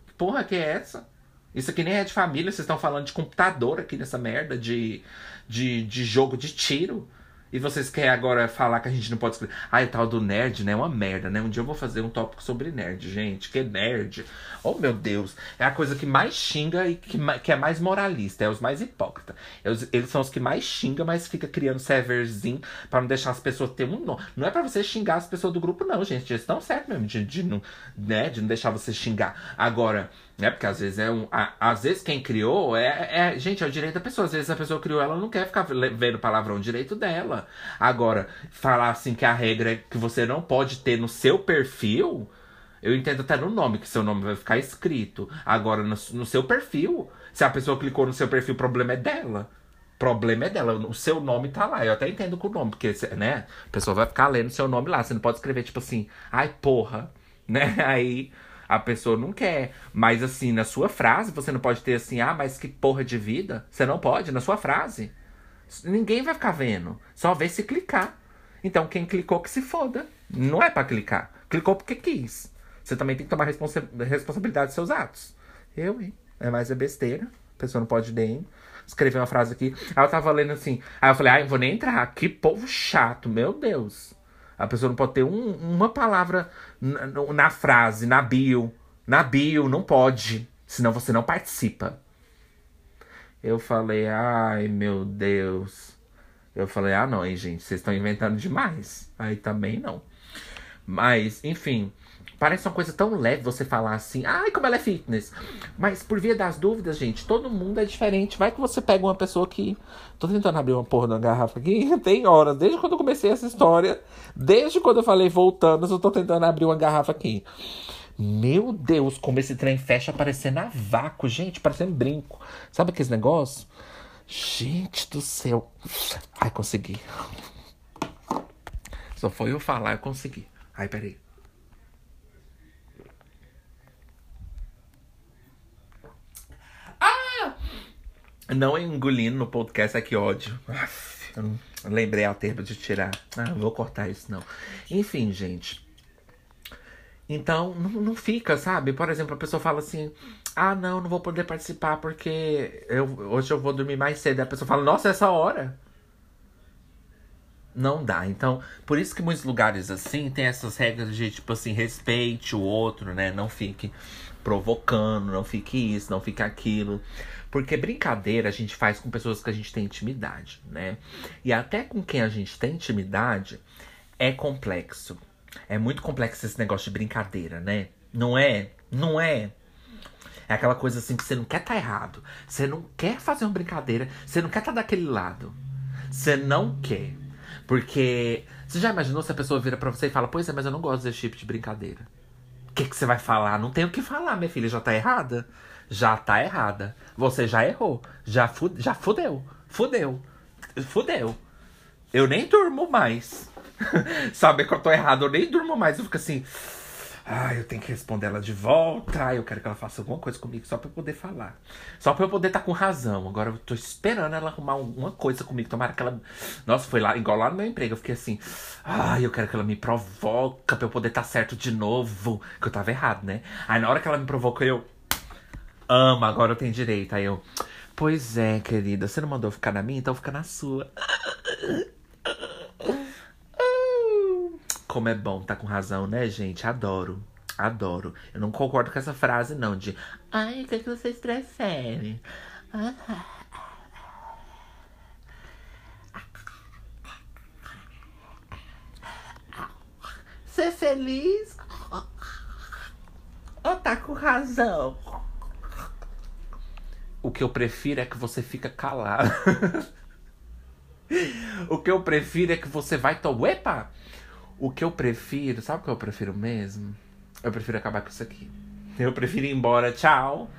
Que porra que é essa? Isso aqui nem é de família, vocês estão falando de computador aqui nessa merda de, de, de jogo de tiro. E vocês querem agora falar que a gente não pode escrever. Ah, o tal do nerd, né? É uma merda, né? Um dia eu vou fazer um tópico sobre nerd, gente. Que nerd. Oh, meu Deus. É a coisa que mais xinga e que, que é mais moralista. É os mais hipócritas. Eles, eles são os que mais xingam, mas fica criando serverzinho para não deixar as pessoas ter um nome. Não é para você xingar as pessoas do grupo, não, gente. Eles estão certos mesmo de, de, não, né? de não deixar você xingar. Agora, né? Porque às vezes é um. A, às vezes quem criou é, é. Gente, é o direito da pessoa. Às vezes a pessoa criou, ela não quer ficar vendo palavrão, direito dela. Agora, falar assim que a regra é que você não pode ter no seu perfil. Eu entendo até no nome, que seu nome vai ficar escrito. Agora, no, no seu perfil, se a pessoa clicou no seu perfil, o problema é dela. Problema é dela. O seu nome tá lá. Eu até entendo com o nome, porque, né? A pessoa vai ficar lendo seu nome lá. Você não pode escrever, tipo assim, ai, porra. Né? Aí a pessoa não quer. Mas assim, na sua frase, você não pode ter assim, ah, mas que porra de vida. Você não pode, na sua frase. Ninguém vai ficar vendo. Só vê se clicar. Então, quem clicou que se foda. Não é para clicar. Clicou porque quis. Você também tem que tomar responsa responsabilidade dos seus atos. Eu, hein? É mais é besteira. A pessoa não pode nem escrever uma frase aqui. Aí eu tava lendo assim. Aí eu falei, ah, eu vou nem entrar. Que povo chato, meu Deus. A pessoa não pode ter um, uma palavra na, na frase, na bio. Na bio, não pode. Senão você não participa. Eu falei, ai meu Deus. Eu falei, ah não, hein, gente, vocês estão inventando demais. Aí também não. Mas, enfim, parece uma coisa tão leve você falar assim, ai, como ela é fitness. Mas por via das dúvidas, gente, todo mundo é diferente. Vai que você pega uma pessoa que. Tô tentando abrir uma porra da garrafa aqui, tem horas, desde quando eu comecei essa história, desde quando eu falei voltando, eu tô tentando abrir uma garrafa aqui. Meu Deus, como esse trem fecha parecendo a vácuo, gente, parecendo brinco. Sabe aqueles negócios? Gente do céu. Ai, consegui. Só foi eu falar, eu consegui. Ai, peraí. Ah! Não engolindo no podcast, é que ódio. Eu lembrei a termo de tirar. Ah, vou cortar isso não. Enfim, gente. Então, não, não fica, sabe? Por exemplo, a pessoa fala assim: Ah, não, não vou poder participar porque eu, hoje eu vou dormir mais cedo. A pessoa fala: Nossa, essa hora. Não dá. Então, por isso que muitos lugares assim tem essas regras de tipo assim, respeite o outro, né? Não fique provocando, não fique isso, não fique aquilo. Porque brincadeira a gente faz com pessoas que a gente tem intimidade, né? E até com quem a gente tem intimidade é complexo. É muito complexo esse negócio de brincadeira, né? Não é? Não é? É aquela coisa assim que você não quer estar tá errado. Você não quer fazer uma brincadeira. Você não quer estar tá daquele lado. Você não quer. Porque você já imaginou se a pessoa vira pra você e fala: Pois é, mas eu não gosto desse tipo de brincadeira. O que, que você vai falar? Não tem o que falar, minha filha. Já tá errada. Já tá errada. Você já errou. Já, fu já fudeu. Fudeu. Fudeu. Eu nem durmo mais. Saber que eu tô errado, eu nem durmo mais. Eu fico assim. Ah, eu tenho que responder ela de volta. Eu quero que ela faça alguma coisa comigo só pra eu poder falar. Só pra eu poder estar tá com razão. Agora eu tô esperando ela arrumar alguma coisa comigo. Tomara que ela. Nossa, foi lá, igual lá no meu emprego. Eu fiquei assim. Ah, eu quero que ela me provoca pra eu poder estar tá certo de novo. Que eu tava errado, né? Aí na hora que ela me provocou, eu. Ama, agora eu tenho direito. Aí eu. Pois é, querida, você não mandou ficar na minha, então fica na sua. Como é bom, tá com razão, né, gente? Adoro. Adoro. Eu não concordo com essa frase, não, de ai, o que, é que vocês preferem? Ser feliz ou tá com razão? O que eu prefiro é que você fica calado. o que eu prefiro é que você vai to... Epa! O que eu prefiro, sabe o que eu prefiro mesmo? Eu prefiro acabar com isso aqui. Eu prefiro ir embora, tchau.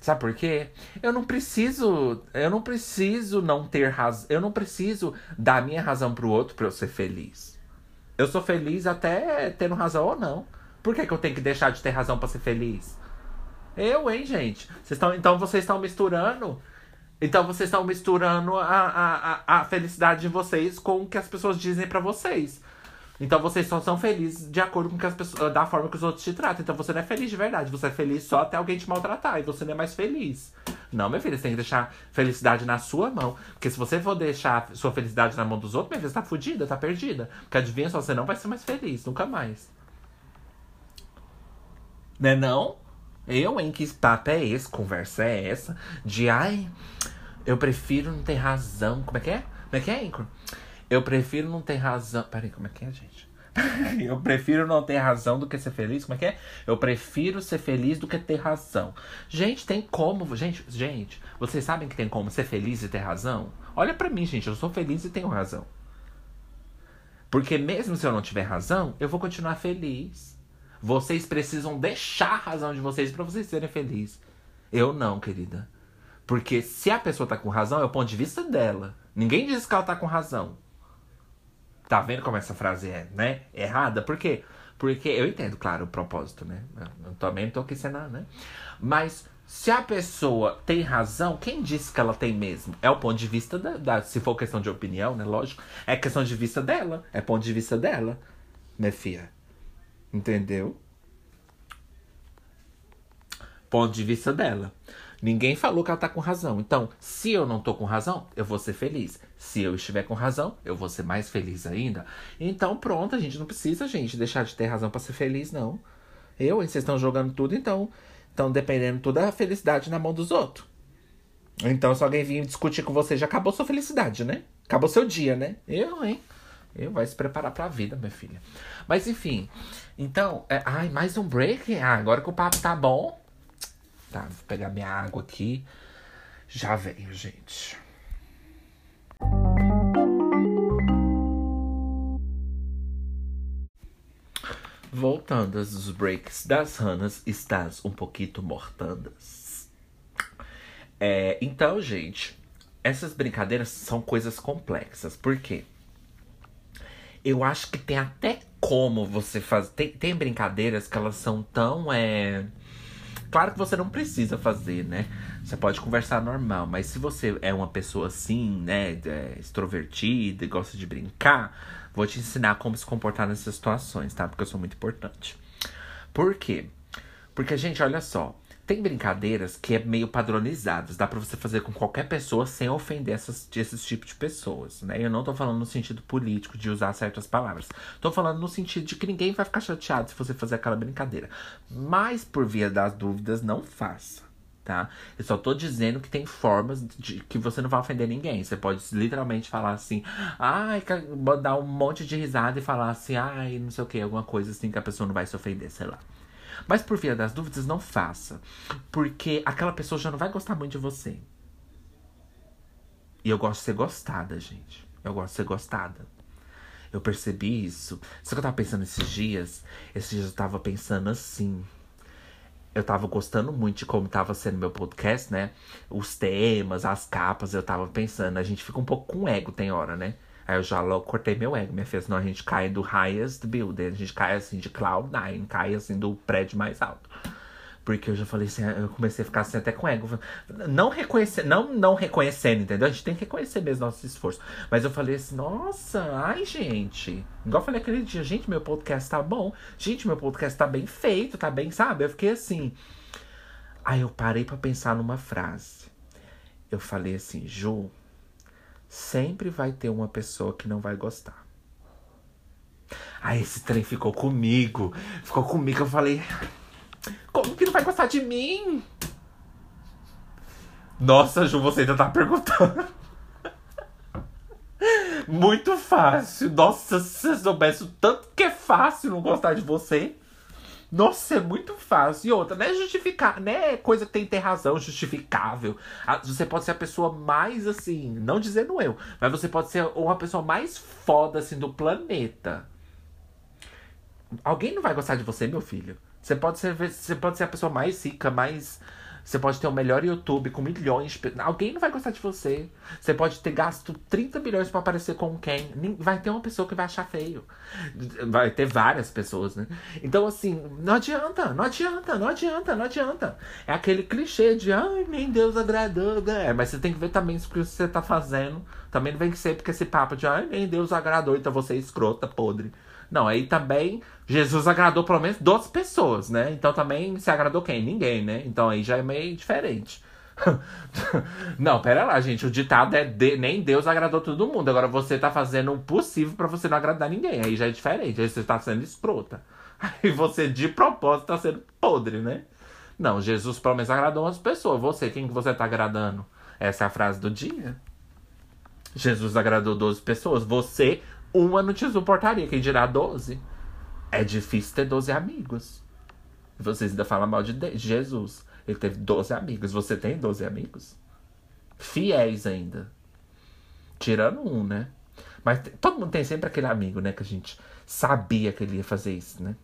Sabe por quê? Eu não preciso, eu não preciso não ter razão, eu não preciso dar minha razão pro outro para eu ser feliz. Eu sou feliz até tendo razão ou não. Por que, que eu tenho que deixar de ter razão para ser feliz? Eu, hein, gente? Vocês tão, então vocês estão misturando então vocês estão misturando a, a, a, felicidade de vocês com o que as pessoas dizem para vocês. Então vocês só são felizes de acordo com que as pessoas, da forma que os outros te tratam. Então você não é feliz de verdade, você é feliz só até alguém te maltratar e você não é mais feliz. Não, meu filho, você tem que deixar felicidade na sua mão. Porque se você for deixar sua felicidade na mão dos outros, minha filha, você tá fodida, tá perdida. Porque adivinha só, você não vai ser mais feliz, nunca mais. Né não? Eu, hein? Que papo é esse? Conversa é essa? De ai, eu prefiro não ter razão. Como é que é? Como é que é, Incro? Eu prefiro não ter razão. Peraí, como é que é, gente? eu prefiro não ter razão do que ser feliz. Como é que é? Eu prefiro ser feliz do que ter razão. Gente, tem como. Gente, gente, vocês sabem que tem como ser feliz e ter razão? Olha para mim, gente. Eu sou feliz e tenho razão. Porque mesmo se eu não tiver razão, eu vou continuar feliz. Vocês precisam deixar a razão de vocês para vocês serem felizes. Eu não, querida. Porque se a pessoa tá com razão, é o ponto de vista dela. Ninguém diz que ela tá com razão. Tá vendo como essa frase é, né? Errada? Por quê? Porque eu entendo, claro, o propósito, né? Eu também não tô aqui sendo, né? Mas se a pessoa tem razão, quem disse que ela tem mesmo? É o ponto de vista da, da, Se for questão de opinião, né? Lógico. É questão de vista dela. É ponto de vista dela. Minha filha. Entendeu? Ponto de vista dela. Ninguém falou que ela tá com razão. Então, se eu não tô com razão, eu vou ser feliz. Se eu estiver com razão, eu vou ser mais feliz ainda. Então, pronto, a gente não precisa, gente, deixar de ter razão para ser feliz, não. Eu, vocês estão jogando tudo, então Estão dependendo toda a felicidade na mão dos outros. Então, se alguém vir discutir com você, já acabou sua felicidade, né? Acabou seu dia, né? Eu, hein? Eu vai se preparar pra vida, minha filha. Mas enfim. Então, é, ai, mais um break? Ah, agora que o papo tá bom. Tá, vou pegar minha água aqui. Já veio, gente. Voltando aos breaks das ranas, estás um pouquinho mortandas. É, então, gente, essas brincadeiras são coisas complexas. Por quê? Eu acho que tem até como você fazer. Tem, tem brincadeiras que elas são tão. É... Claro que você não precisa fazer, né? Você pode conversar normal, mas se você é uma pessoa assim, né, é, extrovertida e gosta de brincar, Vou te ensinar como se comportar nessas situações, tá? Porque eu sou muito importante. Por quê? Porque, gente, olha só. Tem brincadeiras que é meio padronizadas, dá para você fazer com qualquer pessoa sem ofender essas, esses tipos de pessoas, né? Eu não tô falando no sentido político de usar certas palavras. Tô falando no sentido de que ninguém vai ficar chateado se você fazer aquela brincadeira. Mas por via das dúvidas, não faça tá? Eu só tô dizendo que tem formas de que você não vai ofender ninguém. Você pode literalmente falar assim, ai, dar um monte de risada e falar assim, ai, não sei o que, alguma coisa assim que a pessoa não vai se ofender, sei lá. Mas por via das dúvidas, não faça. Porque aquela pessoa já não vai gostar muito de você. E eu gosto de ser gostada, gente. Eu gosto de ser gostada. Eu percebi isso. Só que eu tava pensando esses dias. Esses dias eu tava pensando assim eu tava gostando muito de como tava sendo meu podcast, né? Os temas, as capas, eu tava pensando, a gente fica um pouco com ego, tem hora, né? Aí eu já logo cortei meu ego, minha filha, senão a gente cai do highest building, a gente cai assim de cloud nine, cai assim do prédio mais alto. Porque eu já falei assim, eu comecei a ficar assim até com ego. Não reconhecer, não, não reconhecendo, entendeu? A gente tem que reconhecer mesmo nosso esforço. Mas eu falei assim, nossa, ai, gente. Igual eu falei aquele dia, gente, meu podcast tá bom. Gente, meu podcast tá bem feito, tá bem, sabe? Eu fiquei assim. Aí eu parei para pensar numa frase. Eu falei assim, Ju, sempre vai ter uma pessoa que não vai gostar. Aí esse trem ficou comigo. Ficou comigo, eu falei. Como que não vai gostar de mim? Nossa, Ju, você ainda tá perguntando. Muito fácil. Nossa, se você soubesse o tanto que é fácil não gostar de você. Nossa, é muito fácil. E outra, não é justificar, não é coisa que tem que ter razão, justificável. Você pode ser a pessoa mais assim, não dizendo eu, mas você pode ser uma pessoa mais foda assim do planeta. Alguém não vai gostar de você, meu filho. Você pode ser, você pode ser a pessoa mais rica, mais. Você pode ter o melhor YouTube com milhões de Alguém não vai gostar de você. Você pode ter gasto 30 milhões para aparecer com quem? Vai ter uma pessoa que vai achar feio. Vai ter várias pessoas, né? Então, assim, não adianta, não adianta, não adianta, não adianta. É aquele clichê de, ai, nem Deus agradou. É, mas você tem que ver também o que você tá fazendo. Também não vem que ser porque esse papo de, ai, nem Deus agradou, então você é escrota, podre. Não, aí também Jesus agradou pelo menos 12 pessoas, né? Então também se agradou quem? Ninguém, né? Então aí já é meio diferente. não, pera lá, gente. O ditado é de, nem Deus agradou todo mundo. Agora você tá fazendo o possível para você não agradar ninguém. Aí já é diferente. Aí você tá sendo escrota. Aí você de propósito tá sendo podre, né? Não, Jesus pelo menos agradou umas pessoas. Você, quem que você tá agradando? Essa é a frase do dia. Jesus agradou 12 pessoas. Você uma não te suportaria, quem dirá 12? É difícil ter 12 amigos. Vocês ainda falam mal de Jesus. Ele teve 12 amigos. Você tem 12 amigos? Fiéis ainda. Tirando um, né? Mas todo mundo tem sempre aquele amigo, né? Que a gente sabia que ele ia fazer isso, né?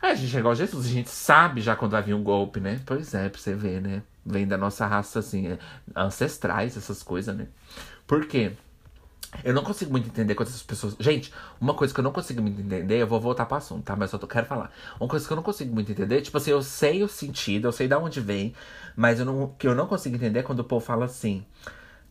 Aí a gente é igual Jesus, a gente sabe já quando vai vir um golpe, né? Pois é, pra você ver, né? Vem da nossa raça, assim, é, ancestrais, essas coisas, né? Por quê? Eu não consigo muito entender quando essas pessoas. Gente, uma coisa que eu não consigo muito entender, eu vou voltar pro assunto, tá? Mas só quero falar. Uma coisa que eu não consigo muito entender, tipo assim, eu sei o sentido, eu sei de onde vem, mas eu não, que eu não consigo entender é quando o povo fala assim.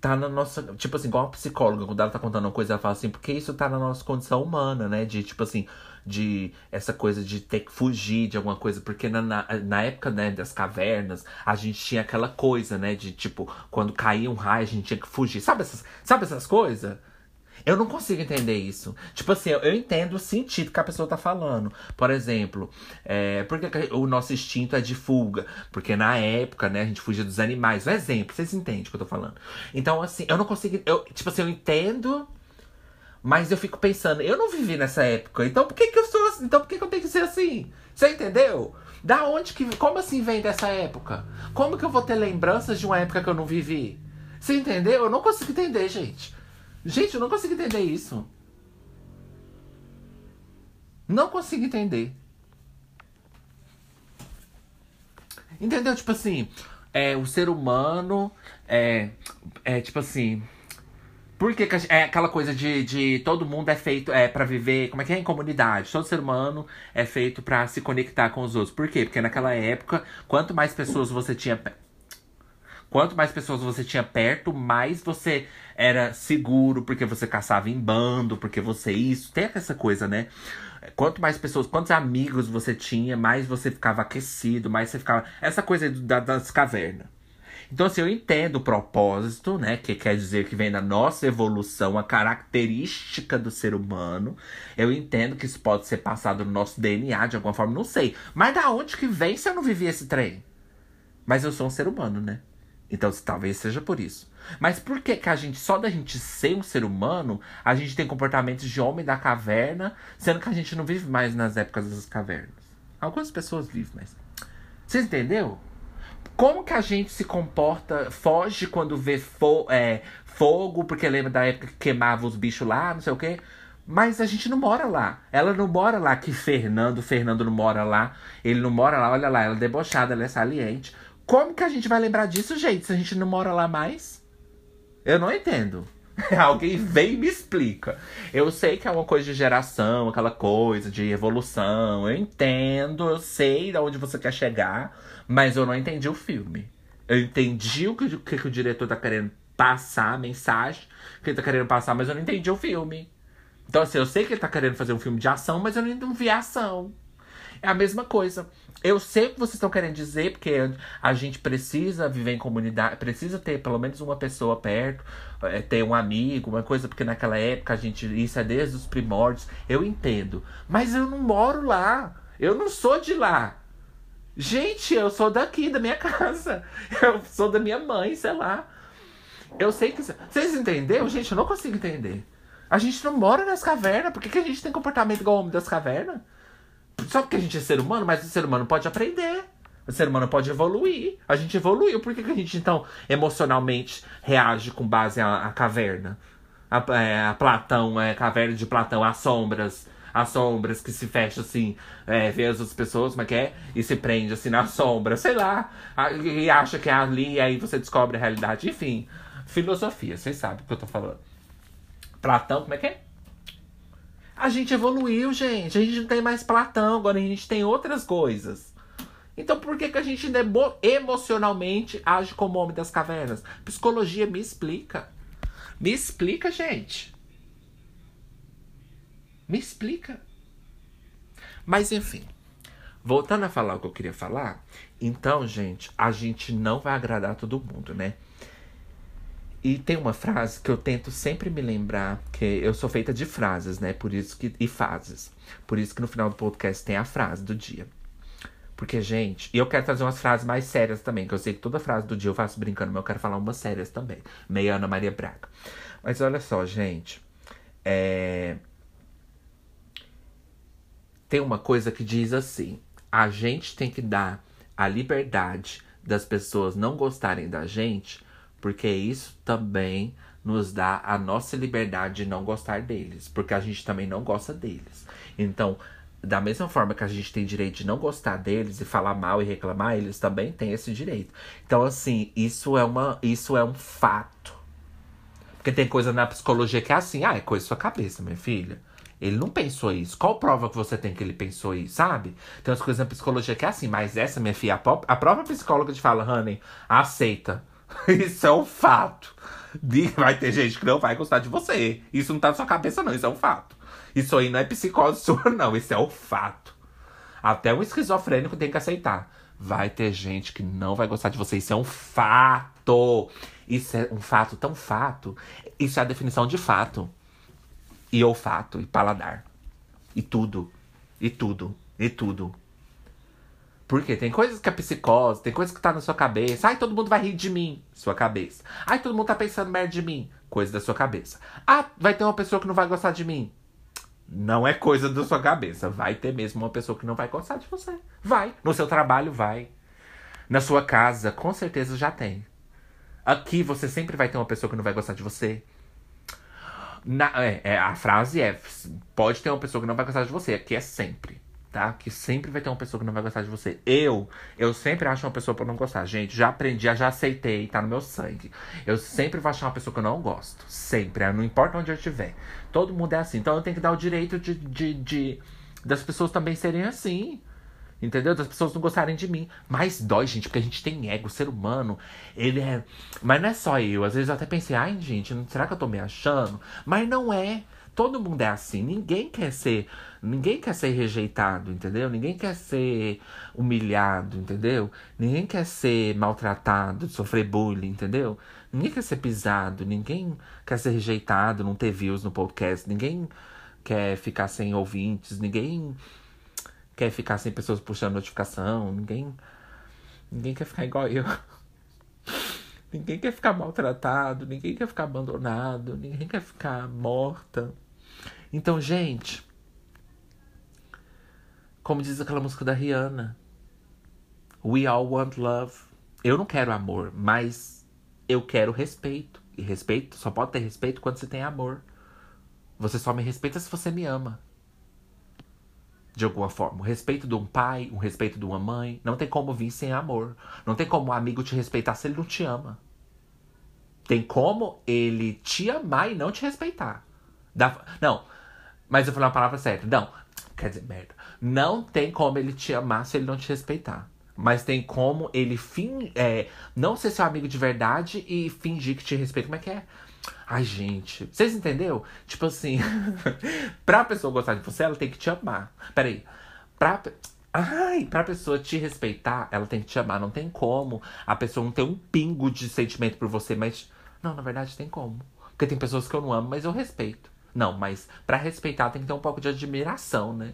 Tá na nossa. Tipo assim, igual a psicóloga, quando ela tá contando uma coisa, ela fala assim, porque isso tá na nossa condição humana, né? De tipo assim, de essa coisa de ter que fugir de alguma coisa, porque na, na, na, época né, das cavernas, a gente tinha aquela coisa, né, de tipo, quando caía um raio, a gente tinha que fugir. Sabe essas, sabe essas coisas? Eu não consigo entender isso. Tipo assim, eu, entendo o sentido que a pessoa tá falando. Por exemplo, é, porque o nosso instinto é de fuga. Porque na época, né, a gente fugia dos animais. Um exemplo, vocês entendem o que eu tô falando. Então, assim, eu não consigo. Eu, tipo assim, eu entendo. Mas eu fico pensando, eu não vivi nessa época. Então por que, que eu sou assim? Então por que, que eu tenho que ser assim? Você entendeu? Da onde que. Como assim vem dessa época? Como que eu vou ter lembranças de uma época que eu não vivi? Você entendeu? Eu não consigo entender, gente. Gente, eu não consigo entender isso. Não consigo entender. Entendeu? Tipo assim, é, o ser humano é, é tipo assim. Por que, é aquela coisa de, de todo mundo é feito é para viver, como é que é em comunidade? Todo ser humano é feito para se conectar com os outros. Por quê? Porque naquela época, quanto mais pessoas você tinha Quanto mais pessoas você tinha perto, mais você era seguro, porque você caçava em bando, porque você isso. Tem essa coisa, né? Quanto mais pessoas, quantos amigos você tinha, mais você ficava aquecido, mais você ficava. Essa coisa da, das cavernas. Então, assim, eu entendo o propósito, né? Que quer dizer que vem da nossa evolução, a característica do ser humano. Eu entendo que isso pode ser passado no nosso DNA de alguma forma, não sei. Mas da onde que vem se eu não vivi esse trem? Mas eu sou um ser humano, né? Então talvez seja por isso. Mas por que, que a gente, só da gente ser um ser humano, a gente tem comportamentos de homem da caverna, sendo que a gente não vive mais nas épocas das cavernas? Algumas pessoas vivem, mas. Você entendeu? Como que a gente se comporta, foge quando vê fo é, fogo, porque lembra da época que queimava os bichos lá, não sei o quê. Mas a gente não mora lá. Ela não mora lá que Fernando, Fernando não mora lá. Ele não mora lá, olha lá, ela é debochada, ela é saliente. Como que a gente vai lembrar disso, gente, se a gente não mora lá mais? Eu não entendo. Alguém vem e me explica. Eu sei que é uma coisa de geração, aquela coisa de evolução. Eu entendo, eu sei de onde você quer chegar, mas eu não entendi o filme. Eu entendi o que, o, que o diretor tá querendo passar, a mensagem que ele tá querendo passar, mas eu não entendi o filme. Então, assim, eu sei que ele tá querendo fazer um filme de ação, mas eu não vi ação. É a mesma coisa. Eu sei o que vocês estão querendo dizer, porque a gente precisa viver em comunidade, precisa ter pelo menos uma pessoa perto, é, ter um amigo, uma coisa, porque naquela época a gente. Isso é desde os primórdios. Eu entendo. Mas eu não moro lá. Eu não sou de lá. Gente, eu sou daqui, da minha casa. Eu sou da minha mãe, sei lá. Eu sei que. Vocês entenderam? Gente, eu não consigo entender. A gente não mora nas cavernas. Por que, que a gente tem comportamento igual o homem das cavernas? Só porque a gente é ser humano, mas o ser humano pode aprender. O ser humano pode evoluir. A gente evoluiu. Por que, que a gente, então, emocionalmente reage com base à, à caverna? A, é, a, Platão, é, a caverna de Platão, as sombras. As sombras que se fecham assim, é, vê as outras pessoas, mas é quer, é? e se prende assim na sombra, sei lá. E acha que é ali, e aí você descobre a realidade. Enfim, filosofia, vocês sabem o que eu tô falando. Platão, como é que é? A gente evoluiu, gente. A gente não tem mais Platão, agora a gente tem outras coisas. Então por que, que a gente emocionalmente age como homem das cavernas? Psicologia me explica. Me explica, gente. Me explica. Mas enfim, voltando a falar o que eu queria falar, então, gente, a gente não vai agradar todo mundo, né? E tem uma frase que eu tento sempre me lembrar, que eu sou feita de frases, né? Por isso que e fases. Por isso que no final do podcast tem a frase do dia. Porque, gente, e eu quero trazer umas frases mais sérias também, que eu sei que toda frase do dia eu faço brincando, mas eu quero falar umas sérias também. Meio Ana Maria Braga. Mas olha só, gente. É... Tem uma coisa que diz assim: a gente tem que dar a liberdade das pessoas não gostarem da gente porque isso também nos dá a nossa liberdade de não gostar deles, porque a gente também não gosta deles. Então, da mesma forma que a gente tem direito de não gostar deles e falar mal e reclamar, eles também têm esse direito. Então, assim, isso é, uma, isso é um fato. Porque tem coisa na psicologia que é assim, ah, é coisa da sua cabeça, minha filha. Ele não pensou isso. Qual prova que você tem que ele pensou isso, sabe? Tem umas coisas na psicologia que é assim, mas essa, minha filha, a, própria psicóloga te fala, honey, aceita. isso é um fato. Vai ter gente que não vai gostar de você. Isso não tá na sua cabeça, não, isso é um fato. Isso aí não é psicose sua, não. Isso é o fato. Até um esquizofrênico tem que aceitar. Vai ter gente que não vai gostar de você. Isso é um fato. Isso é um fato tão fato. Isso é a definição de fato. E olfato, e paladar. E tudo. E tudo. E tudo. Porque tem coisas que é psicose, tem coisas que tá na sua cabeça. Ai, todo mundo vai rir de mim. Sua cabeça. Ai, todo mundo tá pensando merda de mim. Coisa da sua cabeça. Ah, vai ter uma pessoa que não vai gostar de mim. Não é coisa da sua cabeça. Vai ter mesmo uma pessoa que não vai gostar de você. Vai. No seu trabalho, vai. Na sua casa, com certeza já tem. Aqui você sempre vai ter uma pessoa que não vai gostar de você. Na, é, é, a frase é: pode ter uma pessoa que não vai gostar de você. Aqui é sempre tá? Que sempre vai ter uma pessoa que não vai gostar de você. Eu, eu sempre acho uma pessoa pra não gostar. Gente, já aprendi, já aceitei, tá no meu sangue. Eu sempre vou achar uma pessoa que eu não gosto. Sempre, não importa onde eu estiver. Todo mundo é assim. Então eu tenho que dar o direito de, de, de das pessoas também serem assim. Entendeu? Das pessoas não gostarem de mim. Mas dói, gente, porque a gente tem ego. O ser humano, ele é. Mas não é só eu. Às vezes eu até pensei, ai, gente, será que eu tô me achando? Mas não é. Todo mundo é assim. Ninguém quer ser. Ninguém quer ser rejeitado, entendeu? Ninguém quer ser humilhado, entendeu? Ninguém quer ser maltratado, sofrer bullying, entendeu? Ninguém quer ser pisado, ninguém quer ser rejeitado, não ter views no podcast, ninguém quer ficar sem ouvintes, ninguém quer ficar sem pessoas puxando notificação, ninguém ninguém quer ficar igual eu. Ninguém quer ficar maltratado, ninguém quer ficar abandonado, ninguém quer ficar morta. Então, gente, como diz aquela música da Rihanna, We all want love. Eu não quero amor, mas eu quero respeito. E respeito só pode ter respeito quando você tem amor. Você só me respeita se você me ama. De alguma forma. O respeito de um pai, o respeito de uma mãe. Não tem como vir sem amor. Não tem como um amigo te respeitar se ele não te ama. Tem como ele te amar e não te respeitar. Da... Não, mas eu falei uma palavra certa. Não, quer dizer, merda. Não tem como ele te amar se ele não te respeitar. Mas tem como ele fin é, não ser seu amigo de verdade e fingir que te respeita. Como é que é? Ai, gente. Vocês entenderam? Tipo assim, pra pessoa gostar de você, ela tem que te amar. Peraí. Pra. Ai, pra pessoa te respeitar, ela tem que te amar. Não tem como a pessoa não ter um pingo de sentimento por você, mas. Não, na verdade tem como. Porque tem pessoas que eu não amo, mas eu respeito. Não, mas para respeitar tem que ter um pouco de admiração, né?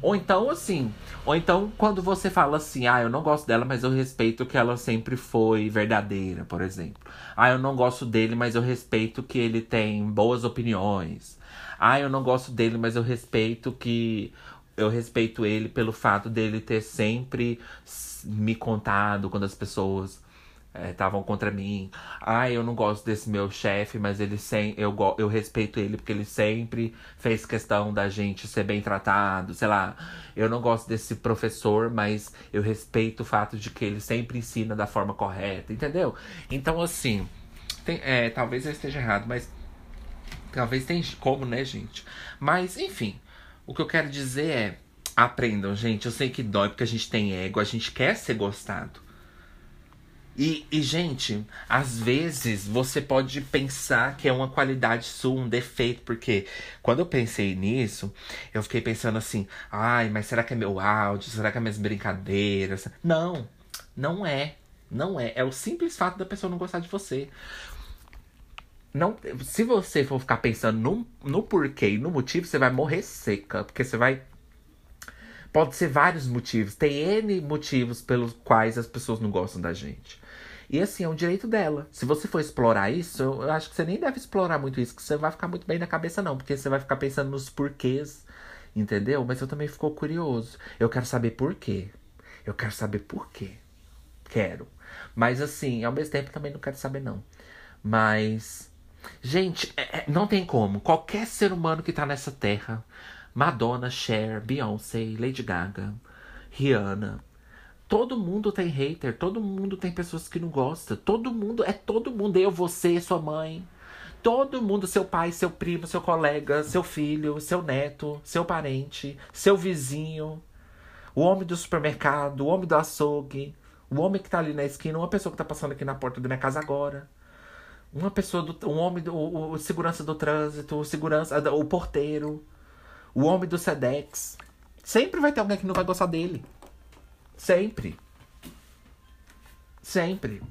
Ou então, assim, ou então quando você fala assim, ah, eu não gosto dela, mas eu respeito que ela sempre foi verdadeira, por exemplo. Ah, eu não gosto dele, mas eu respeito que ele tem boas opiniões. Ah, eu não gosto dele, mas eu respeito que. Eu respeito ele pelo fato dele ter sempre me contado quando as pessoas estavam é, contra mim. Ah, eu não gosto desse meu chefe, mas ele sem, eu, eu respeito ele porque ele sempre fez questão da gente ser bem tratado. Sei lá, eu não gosto desse professor, mas eu respeito o fato de que ele sempre ensina da forma correta, entendeu? Então, assim, tem, é, talvez eu esteja errado, mas talvez tenha como, né, gente? Mas, enfim, o que eu quero dizer é. Aprendam, gente. Eu sei que dói porque a gente tem ego, a gente quer ser gostado. E, e, gente, às vezes você pode pensar que é uma qualidade sua, um defeito, porque quando eu pensei nisso, eu fiquei pensando assim: ai, mas será que é meu áudio? Será que é minhas brincadeiras? Não, não é. Não é. É o simples fato da pessoa não gostar de você. Não, se você for ficar pensando no, no porquê e no motivo, você vai morrer seca. Porque você vai Pode ser vários motivos. Tem N motivos pelos quais as pessoas não gostam da gente. E assim, é um direito dela. Se você for explorar isso, eu acho que você nem deve explorar muito isso, que você vai ficar muito bem na cabeça, não, porque você vai ficar pensando nos porquês, entendeu? Mas eu também fico curioso. Eu quero saber por quê. Eu quero saber por quê. Quero. Mas assim, ao mesmo tempo também não quero saber, não. Mas. Gente, é, é, não tem como. Qualquer ser humano que tá nessa terra. Madonna, Cher, Beyoncé, Lady Gaga, Rihanna. Todo mundo tem hater, todo mundo tem pessoas que não gostam. Todo mundo, é todo mundo. Eu, você, sua mãe. Todo mundo, seu pai, seu primo, seu colega, seu filho, seu neto, seu parente, seu vizinho, o homem do supermercado, o homem do açougue, o homem que tá ali na esquina, uma pessoa que tá passando aqui na porta da minha casa agora. Uma pessoa do. Um homem do. O, o segurança do trânsito, o segurança. O porteiro. O homem do Sedex. Sempre vai ter alguém que não vai gostar dele. Sempre. Sempre.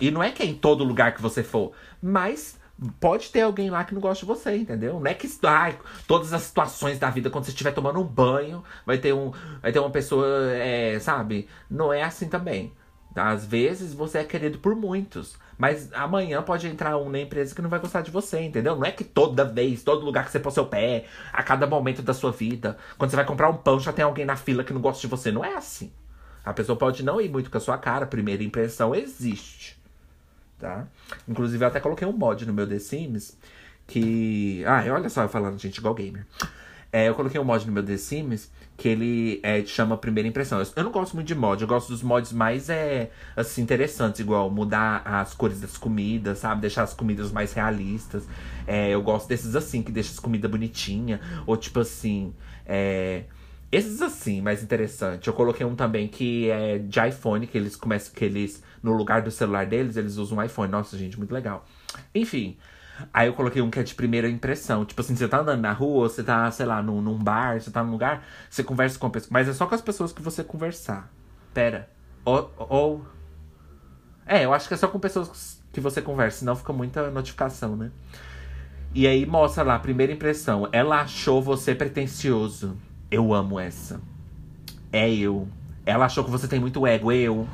E não é que é em todo lugar que você for, mas pode ter alguém lá que não gosta de você, entendeu? Não é que ai, todas as situações da vida, quando você estiver tomando um banho, vai ter, um, vai ter uma pessoa, é, sabe? Não é assim também. Às vezes você é querido por muitos. Mas amanhã pode entrar um na empresa que não vai gostar de você, entendeu? Não é que toda vez, todo lugar que você pôr seu pé, a cada momento da sua vida, quando você vai comprar um pão, já tem alguém na fila que não gosta de você. Não é assim. A pessoa pode não ir muito com a sua cara, primeira impressão existe. Tá? Inclusive, eu até coloquei um mod no meu The Sims que. Ah, olha só eu falando, gente, igual gamer. É, eu coloquei um mod no meu The Sims que ele é, chama primeira impressão. Eu, eu, não gosto muito de mod, eu gosto dos mods mais é, assim, interessantes, igual mudar as cores das comidas, sabe? Deixar as comidas mais realistas. É, eu gosto desses assim, que deixa as comidas bonitinha. Ou tipo assim. É, esses assim, mais interessante. Eu coloquei um também que é de iPhone, que eles começam, que eles, no lugar do celular deles, eles usam um iPhone. Nossa, gente, muito legal. Enfim. Aí eu coloquei um que é de primeira impressão. Tipo assim, você tá andando na rua, você tá, sei lá, num, num bar, você tá num lugar, você conversa com a pessoa. Mas é só com as pessoas que você conversar. Pera. Ou. ou... É, eu acho que é só com pessoas que você conversa, senão fica muita notificação, né? E aí mostra lá, primeira impressão. Ela achou você pretencioso. Eu amo essa. É eu. Ela achou que você tem muito ego. Eu.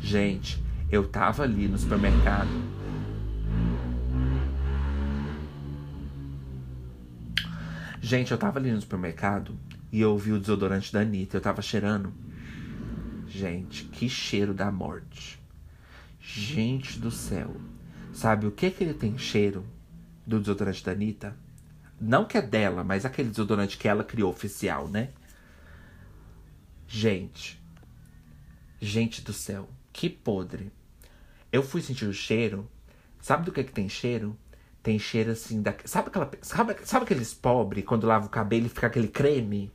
Gente, eu tava ali no supermercado. Gente, eu tava ali no supermercado e eu ouvi o desodorante da Anitta. Eu tava cheirando. Gente, que cheiro da morte. Gente do céu. Sabe o que que ele tem cheiro do desodorante da Anitta? Não que é dela, mas aquele desodorante que ela criou oficial, né? Gente. Gente do céu. Que podre. Eu fui sentir o cheiro. Sabe do que que tem cheiro? Tem cheiro assim da. Sabe aquela. Sabe, sabe aqueles pobres quando lava o cabelo e fica aquele creme?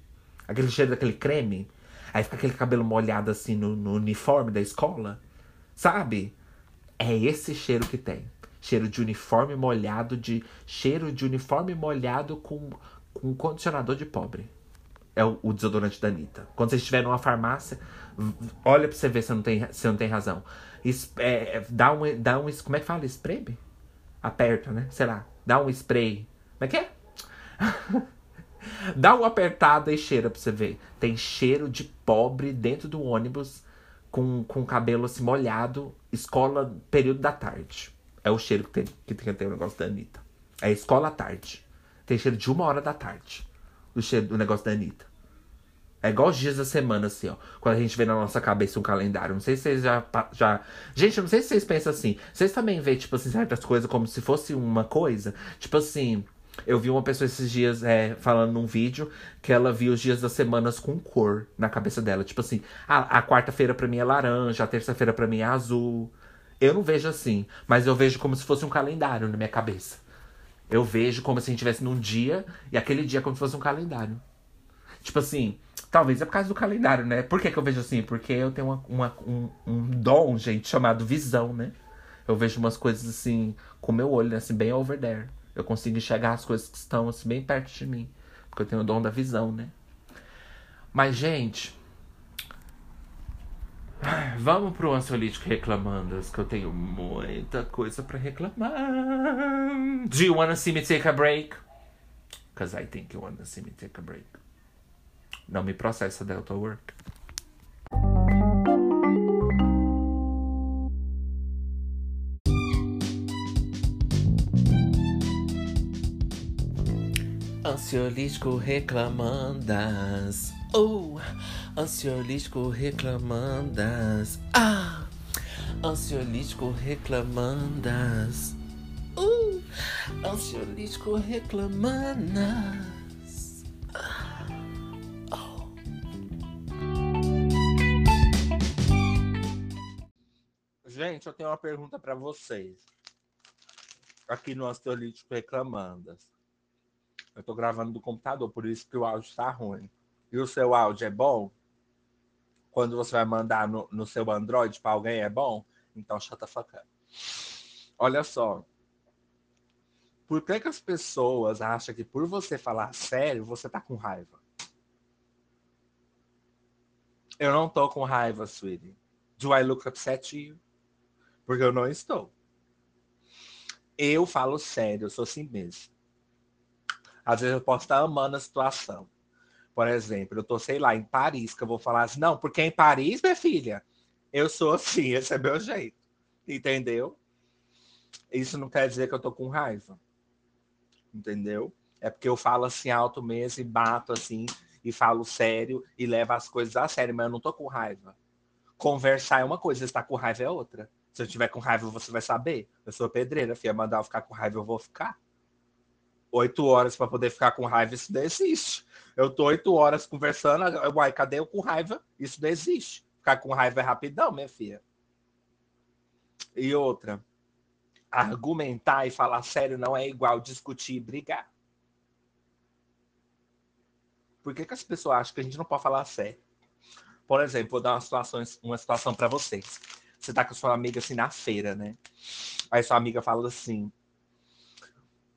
Aquele cheiro daquele creme? Aí fica aquele cabelo molhado assim no, no uniforme da escola? Sabe? É esse cheiro que tem. Cheiro de uniforme molhado, de. Cheiro de uniforme molhado com, com condicionador de pobre. É o, o desodorante da Anitta. Quando você estiver numa farmácia, olha pra você ver se não tem, se não tem razão. Es, é, dá, um, dá um. Como é que fala? Spray? Aperta, né? Sei lá. Dá um spray. Como é que é? dá uma apertada e cheira pra você ver. Tem cheiro de pobre dentro do ônibus com, com cabelo assim molhado. Escola, período da tarde. É o cheiro que tem que tem, ter o negócio da Anitta. É escola à tarde. Tem cheiro de uma hora da tarde. O cheiro do negócio da Anitta. É igual os dias da semana, assim, ó. Quando a gente vê na nossa cabeça um calendário. Não sei se vocês já. já... Gente, eu não sei se vocês pensam assim. Vocês também veem, tipo assim, certas coisas como se fosse uma coisa. Tipo assim. Eu vi uma pessoa esses dias é, falando num vídeo que ela viu os dias das semanas com cor na cabeça dela. Tipo assim, a, a quarta-feira pra mim é laranja, a terça-feira pra mim é azul. Eu não vejo assim, mas eu vejo como se fosse um calendário na minha cabeça. Eu vejo como se a gente estivesse num dia e aquele dia como se fosse um calendário. Tipo assim, talvez é por causa do calendário, né? Por que, que eu vejo assim? Porque eu tenho uma, uma, um, um dom, gente, chamado visão, né? Eu vejo umas coisas assim, com meu olho, assim, bem over there. Eu consigo enxergar as coisas que estão assim, bem perto de mim. Porque eu tenho o dom da visão, né? Mas, gente. Vamos pro ansiolítico reclamandas, que eu tenho muita coisa para reclamar. Do you wanna see me take a break? Because I think you wanna see me take a break. Não me processa, Delta Work. Ansiolítico reclamandas. Oh, ansiolítico reclamandas. Ah, Ansiolítico reclamandas. Uh, ansiolítico reclamandas. Oh. Gente, eu tenho uma pergunta para vocês. Aqui no Ansiolítico Reclamandas. Eu tô gravando do computador, por isso que o áudio está ruim. E o seu áudio é bom? Quando você vai mandar no, no seu Android para alguém é bom? Então, fuck up. Olha só. Por que, que as pessoas acham que por você falar sério, você tá com raiva? Eu não tô com raiva, sweetie. Do I look upset you? Porque eu não estou. Eu falo sério, eu sou assim mesmo. Às vezes eu posso estar amando a situação. Por exemplo, eu tô, sei lá, em Paris, que eu vou falar assim, não, porque em Paris, minha filha, eu sou assim, esse é meu jeito. Entendeu? Isso não quer dizer que eu tô com raiva. Entendeu? É porque eu falo assim alto mesmo e bato assim e falo sério e levo as coisas a sério, mas eu não tô com raiva. Conversar é uma coisa, estar com raiva é outra. Se eu tiver com raiva, você vai saber. Eu sou pedreira, filha, mandar eu ficar com raiva, eu vou ficar. Oito horas para poder ficar com raiva, isso não existe. Eu tô oito horas conversando, uai, cadê eu com raiva? Isso não existe. Ficar com raiva é rapidão, minha filha. E outra, argumentar e falar sério não é igual discutir e brigar. Por que, que as pessoas acham que a gente não pode falar sério? Por exemplo, vou dar uma situação, uma situação para vocês. Você tá com sua amiga assim na feira, né? Aí sua amiga fala assim: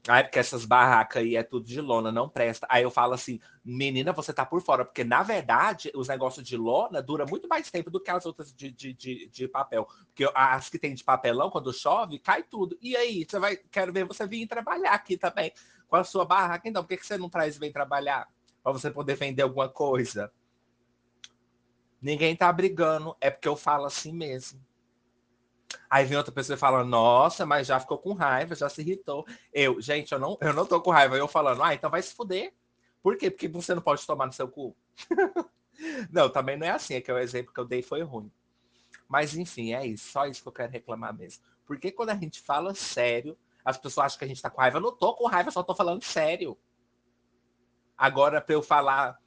Ai, porque essas barracas aí é tudo de lona, não presta. Aí eu falo assim, menina, você tá por fora, porque na verdade os negócios de lona dura muito mais tempo do que as outras de, de, de, de, papel. Porque as que tem de papelão, quando chove, cai tudo. E aí, você vai, quero ver você vir trabalhar aqui também com a sua barraca. Então, por que, que você não traz vem trabalhar? Para você poder vender alguma coisa. Ninguém tá brigando, é porque eu falo assim mesmo. Aí vem outra pessoa e fala, nossa, mas já ficou com raiva, já se irritou. Eu, gente, eu não, eu não tô com raiva. Eu falando, ah, então vai se fuder. Por quê? Porque você não pode tomar no seu cu. não, também não é assim, é que o exemplo que eu dei foi ruim. Mas enfim, é isso, só isso que eu quero reclamar mesmo. Porque quando a gente fala sério, as pessoas acham que a gente tá com raiva. Eu não tô com raiva, só tô falando sério. Agora, para eu falar,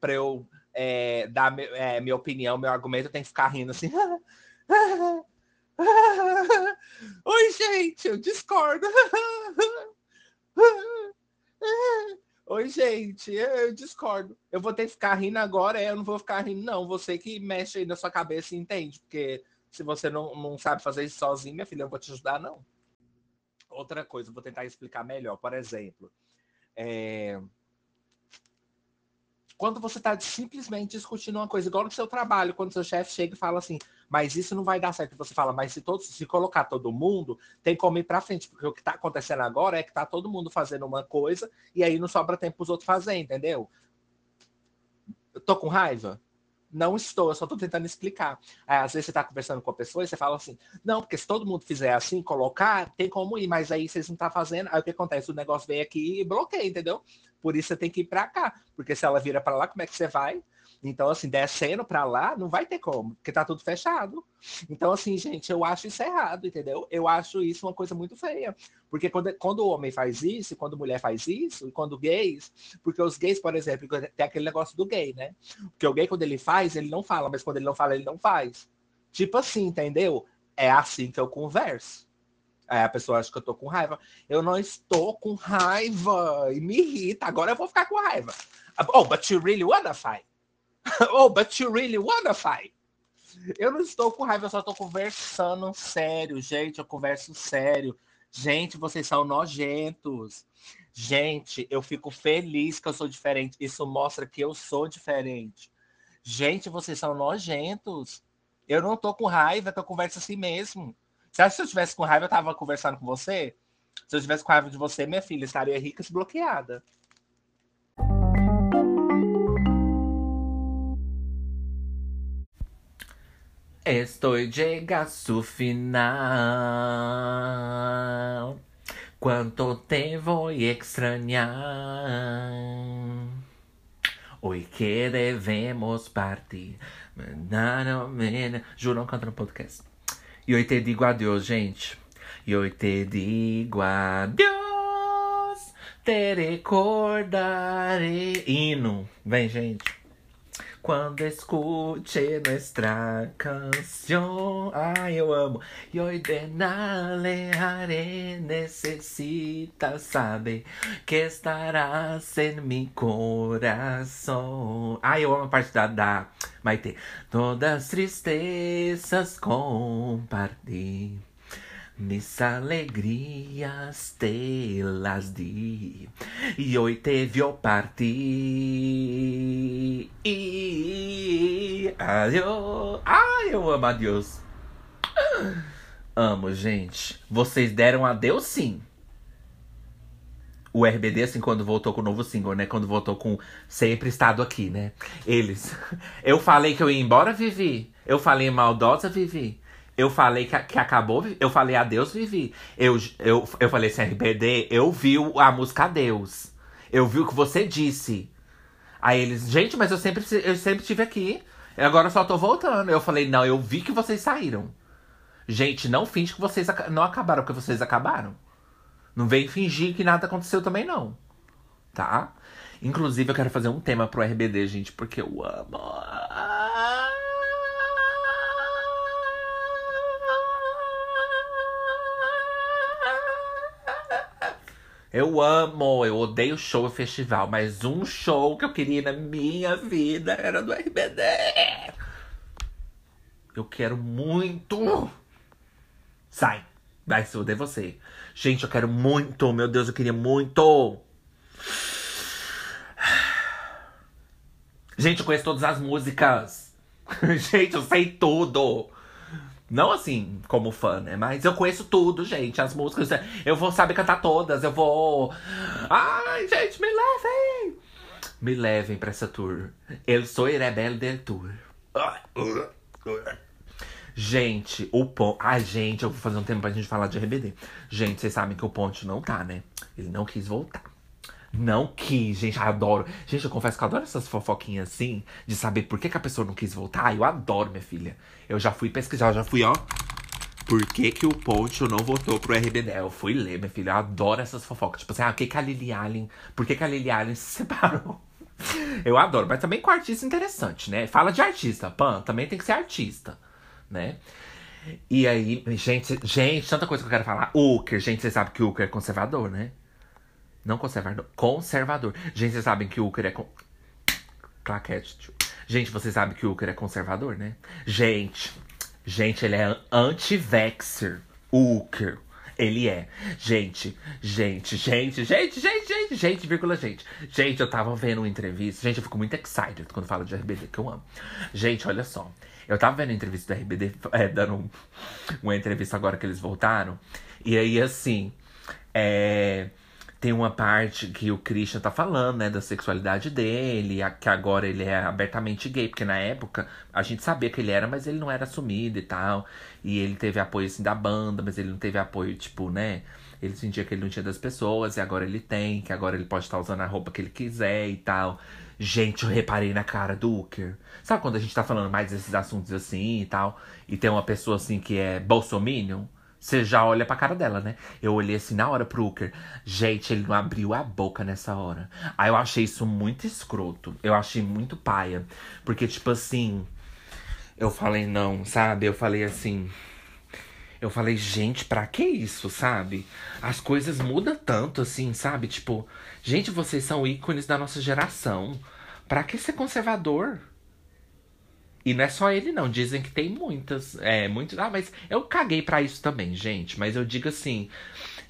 para eu é, dar é, minha opinião, meu argumento, eu tenho que ficar rindo assim. Oi, gente, eu discordo. Oi, gente, eu discordo. Eu vou ter que ficar rindo agora, é, eu não vou ficar rindo, não. Você que mexe aí na sua cabeça e entende, porque se você não, não sabe fazer isso sozinho, minha filha, eu vou te ajudar, não. Outra coisa, vou tentar explicar melhor. Por exemplo, é... quando você está simplesmente discutindo uma coisa, igual no seu trabalho, quando seu chefe chega e fala assim: mas isso não vai dar certo. Você fala, mas se todos se colocar todo mundo, tem como ir para frente, porque o que está acontecendo agora é que está todo mundo fazendo uma coisa e aí não sobra tempo para os outros fazer, entendeu? Eu tô com raiva? Não estou, eu só estou tentando explicar. às vezes você está conversando com a pessoa e você fala assim, não, porque se todo mundo fizer assim, colocar, tem como ir, mas aí vocês não estão tá fazendo. Aí o que acontece? O negócio vem aqui e bloqueia, entendeu? Por isso você tem que ir para cá. Porque se ela vira para lá, como é que você vai? Então, assim, descendo para lá, não vai ter como, porque tá tudo fechado. Então, assim, gente, eu acho isso errado, entendeu? Eu acho isso uma coisa muito feia. Porque quando, quando o homem faz isso, quando a mulher faz isso, e quando gays, porque os gays, por exemplo, tem aquele negócio do gay, né? Porque o gay, quando ele faz, ele não fala, mas quando ele não fala, ele não faz. Tipo assim, entendeu? É assim que eu converso. Aí a pessoa acha que eu tô com raiva. Eu não estou com raiva. E me irrita. Agora eu vou ficar com raiva. Oh, but you really wanna fight? oh, but you really wanna fight? Eu não estou com raiva, eu só estou conversando sério, gente. Eu converso sério. Gente, vocês são nojentos. Gente, eu fico feliz que eu sou diferente. Isso mostra que eu sou diferente. Gente, vocês são nojentos. Eu não tô com raiva, eu converso assim mesmo. Você acha que se eu tivesse com raiva, eu tava conversando com você? Se eu tivesse com raiva de você, minha filha estaria rica e desbloqueada. Estoy llega a su final. Quanto te voy a extrañar. Hoy que devemos partir. Juro, não canto no podcast. E eu te digo adeus, gente. E eu te digo adeus. Te recordarei. Hino. Vem, gente. Quando escute nuestra canción. Ai, eu amo. E hoy de nalejaré necessita saber que estarás em mi coração. Ai, eu amo a parte da, da Maite. Todas tristezas compartilhar. Mis alegrias te las di e hoje te vio partir. Adiós. Ai, eu amo a Deus. Amo, gente. Vocês deram adeus sim. O RBD, assim, quando voltou com o novo single, né? Quando voltou com Sempre Estado Aqui, né? Eles. Eu falei que eu ia embora, Vivi. Eu falei maldosa, Vivi. Eu falei que, que acabou, eu falei adeus, Vivi. Eu, eu, eu falei assim, RBD, eu vi a música Adeus. Eu vi o que você disse. Aí eles, gente, mas eu sempre, eu sempre estive aqui. Agora eu só tô voltando. Eu falei, não, eu vi que vocês saíram. Gente, não finge que vocês não acabaram, porque vocês acabaram. Não vem fingir que nada aconteceu também, não. Tá? Inclusive, eu quero fazer um tema pro RBD, gente, porque eu amo. Eu amo, eu odeio show e festival, mas um show que eu queria na minha vida era do RBD. Eu quero muito. Sai, vai se odeio você. Gente, eu quero muito, meu Deus, eu queria muito. Gente, eu conheço todas as músicas. Gente, eu sei tudo. Não assim, como fã, né? Mas eu conheço tudo, gente. As músicas. Eu vou saber cantar todas. Eu vou. Ai, gente, me levem! Me levem pra essa tour. Eu sou rebelde del tour. Gente, o ponto. Ai, gente, eu vou fazer um tempo pra gente falar de RBD. Gente, vocês sabem que o Ponte não tá, né? Ele não quis voltar. Não quis, gente, adoro. Gente, eu confesso que eu adoro essas fofoquinhas assim, de saber por que, que a pessoa não quis voltar. Eu adoro, minha filha. Eu já fui pesquisar, eu já fui, ó. Por que, que o Ponte não votou pro RBD? Eu fui ler, minha filha. Eu adoro essas fofocas. Tipo assim, ah, o que, que a Lily Allen. Por que, que a Lily Allen se separou? Eu adoro, mas também com artista interessante, né? Fala de artista, Pan, também tem que ser artista, né? E aí, gente, gente, tanta coisa que eu quero falar. Uker, gente, vocês sabem que o Uker é conservador, né? Não conservador, conservador. Gente, vocês sabem que o Uker é. Con... Claquete. Gente, vocês sabem que o Uker é conservador, né? Gente, gente, ele é anti-vexer. Uker. Ele é. Gente, gente, gente, gente, gente, gente, gente, vírgula, gente. Gente, eu tava vendo uma entrevista. Gente, eu fico muito excited quando falo de RBD, que eu amo. Gente, olha só. Eu tava vendo a entrevista do RBD, é, dando um, uma entrevista agora que eles voltaram. E aí, assim, é tem uma parte que o Christian tá falando, né, da sexualidade dele, que agora ele é abertamente gay, porque na época a gente sabia que ele era, mas ele não era assumido e tal. E ele teve apoio assim da banda, mas ele não teve apoio, tipo, né? Ele sentia que ele não tinha das pessoas, e agora ele tem, que agora ele pode estar usando a roupa que ele quiser e tal. Gente, eu reparei na cara do Uker. Sabe quando a gente tá falando mais desses assuntos assim e tal, e tem uma pessoa assim que é bolsominion? Você já olha pra cara dela, né? Eu olhei assim na hora pro Uker. Gente, ele não abriu a boca nessa hora. Aí eu achei isso muito escroto. Eu achei muito paia. Porque, tipo assim. Eu falei, não, sabe? Eu falei assim. Eu falei, gente, pra que isso, sabe? As coisas mudam tanto, assim, sabe? Tipo, gente, vocês são ícones da nossa geração. Pra que ser conservador? E não é só ele, não. Dizem que tem muitas. É, muitos. Ah, mas eu caguei para isso também, gente. Mas eu digo assim.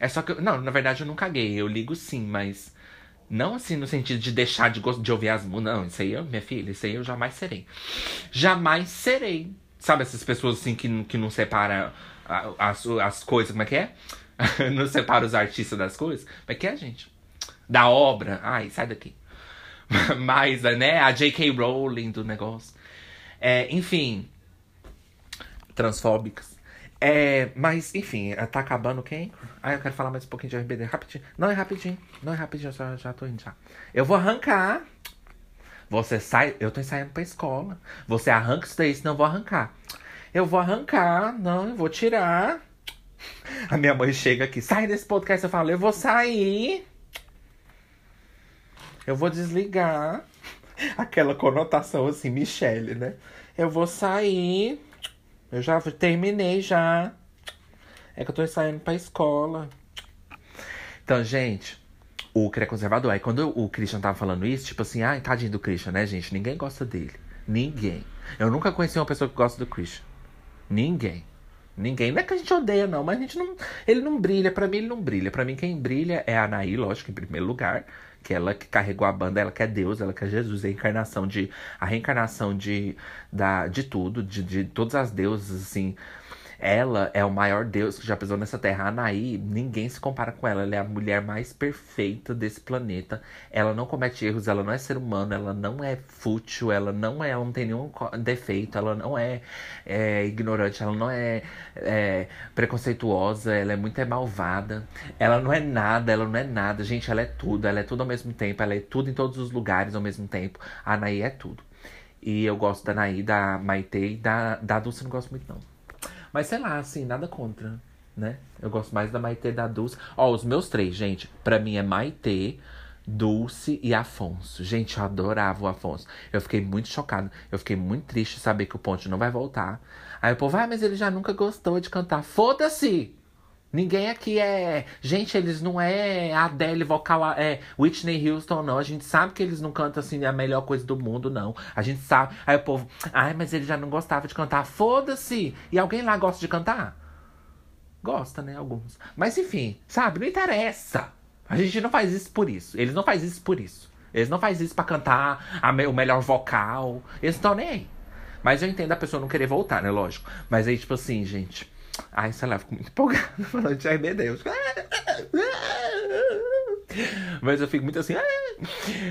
É só que. Eu, não, na verdade eu não caguei. Eu ligo sim, mas. Não assim no sentido de deixar de, de ouvir as músicas. Não, isso aí, eu, minha filha, isso aí eu jamais serei. Jamais serei. Sabe essas pessoas assim que, que não separam as, as coisas, como é que é? não separa os artistas das coisas? Como é que é, gente? Da obra. Ai, sai daqui. Mas, né, a J.K. Rowling do negócio. É, enfim. Transfóbicas. É, mas, enfim, tá acabando quem? Ah, eu quero falar mais um pouquinho de RBD. Rapidinho. Não é rapidinho. Não é rapidinho, eu já, já tô indo já. Eu vou arrancar. Você sai. Eu tô ensaiando pra escola. Você arranca isso daí, senão eu vou arrancar. Eu vou arrancar, não, eu vou tirar. A minha mãe chega aqui, sai desse podcast. Eu falo, eu vou sair. Eu vou desligar. Aquela conotação assim, Michelle, né? Eu vou sair. Eu já terminei já. É que eu tô saindo pra escola. Então, gente, o que é conservador. Aí quando o Christian tava falando isso, tipo assim, ai, tadinho do Christian, né, gente? Ninguém gosta dele. Ninguém. Eu nunca conheci uma pessoa que gosta do Christian. Ninguém. Ninguém. Não é que a gente odeia, não, mas a gente não. Ele não brilha. para mim, ele não brilha. para mim, quem brilha é a Anaí, lógico, em primeiro lugar. Que ela que carregou a banda, ela que é Deus, ela que é Jesus, é a encarnação de. A reencarnação de, da, de tudo, de, de todas as deusas, assim. Ela é o maior Deus que já pisou nessa terra. A Anaí, ninguém se compara com ela. Ela é a mulher mais perfeita desse planeta. Ela não comete erros, ela não é ser humano, ela não é fútil, ela não é, ela não tem nenhum defeito, ela não é, é ignorante, ela não é, é, preconceituosa, ela é muito é malvada. Ela não é nada, ela não é nada. Gente, ela é tudo, ela é tudo ao mesmo tempo, ela é tudo em todos os lugares ao mesmo tempo. A Anaí é tudo. E eu gosto da Anaí, da Maite e da, da Dulce, não gosto muito não. Mas sei lá, assim, nada contra, né? Eu gosto mais da Maitê da Dulce. Ó, os meus três, gente, pra mim é Maitê, Dulce e Afonso. Gente, eu adorava o Afonso. Eu fiquei muito chocado. Eu fiquei muito triste saber que o Ponte não vai voltar. Aí o povo, ah, mas ele já nunca gostou de cantar. Foda-se! Ninguém aqui é. Gente, eles não é Adele vocal, é Whitney Houston, não. A gente sabe que eles não cantam assim a melhor coisa do mundo, não. A gente sabe. Aí o povo, ai, mas ele já não gostava de cantar. Foda-se! E alguém lá gosta de cantar? Gosta, né? Alguns. Mas enfim, sabe? Não interessa. A gente não faz isso por isso. Eles não fazem isso por isso. Eles não fazem isso para cantar a me o melhor vocal. Eles estão nem aí. Mas eu entendo a pessoa não querer voltar, né? Lógico. Mas aí, tipo assim, gente. Ai, sei lá, fico muito empolgado falando de ai meu Deus. Mas eu fico muito assim.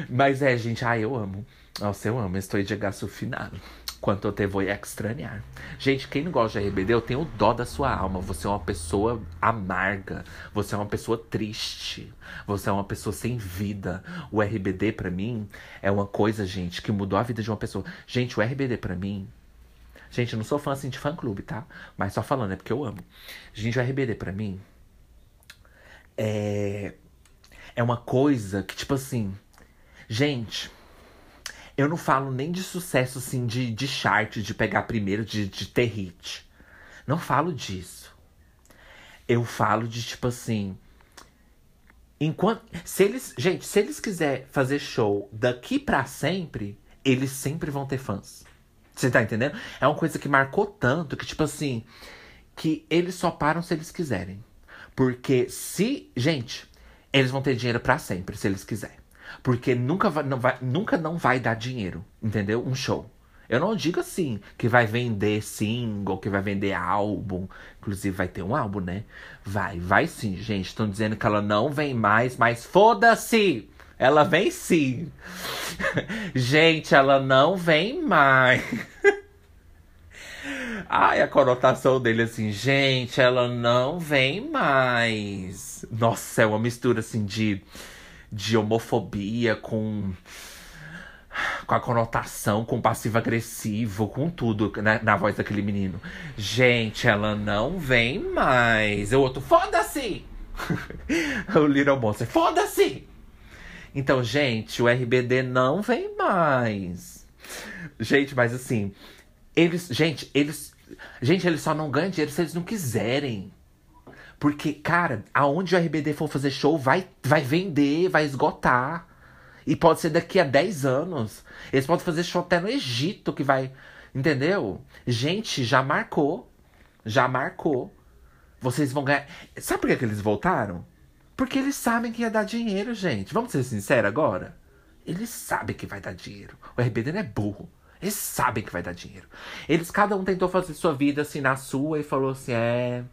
Mas é, gente, ai, eu amo. Nossa, eu amo. Estou de gasto final. Quanto te vou extrañar. Gente, quem não gosta de RBD, eu tenho dó da sua alma. Você é uma pessoa amarga. Você é uma pessoa triste. Você é uma pessoa sem vida. O RBD, para mim, é uma coisa, gente, que mudou a vida de uma pessoa. Gente, o RBD, para mim, Gente, eu não sou fã assim de fã clube, tá? Mas só falando, é porque eu amo. Gente, o RBD pra mim é. É uma coisa que, tipo assim. Gente, eu não falo nem de sucesso assim de, de chart, de pegar primeiro, de, de ter hit. Não falo disso. Eu falo de tipo assim. Enquanto. Se eles. Gente, se eles quiserem fazer show daqui para sempre, eles sempre vão ter fãs. Você tá entendendo? É uma coisa que marcou tanto que, tipo assim, que eles só param se eles quiserem. Porque se. Gente, eles vão ter dinheiro para sempre, se eles quiserem. Porque nunca, vai, não vai, nunca não vai dar dinheiro, entendeu? Um show. Eu não digo assim que vai vender single, que vai vender álbum. Inclusive vai ter um álbum, né? Vai, vai sim, gente. Estão dizendo que ela não vem mais, mas foda-se! Ela vem sim. Gente, ela não vem mais. Ai, a conotação dele assim, gente, ela não vem mais. Nossa, é uma mistura assim de, de homofobia com com a conotação, com passivo-agressivo, com tudo né, na voz daquele menino. Gente, ela não vem mais. O outro, foda-se! o Little Monster, foda-se! Então, gente, o RBD não vem mais. Gente, mas assim, eles, gente, eles, gente, eles só não ganham dinheiro se eles não quiserem. Porque, cara, aonde o RBD for fazer show, vai, vai vender, vai esgotar. E pode ser daqui a 10 anos. Eles podem fazer show até no Egito que vai. Entendeu? Gente, já marcou. Já marcou. Vocês vão ganhar. Sabe por que, que eles voltaram? Porque eles sabem que ia dar dinheiro, gente. Vamos ser sinceros agora? Eles sabem que vai dar dinheiro. O RBD não é burro. Eles sabem que vai dar dinheiro. Eles, cada um tentou fazer sua vida assim na sua e falou assim: é.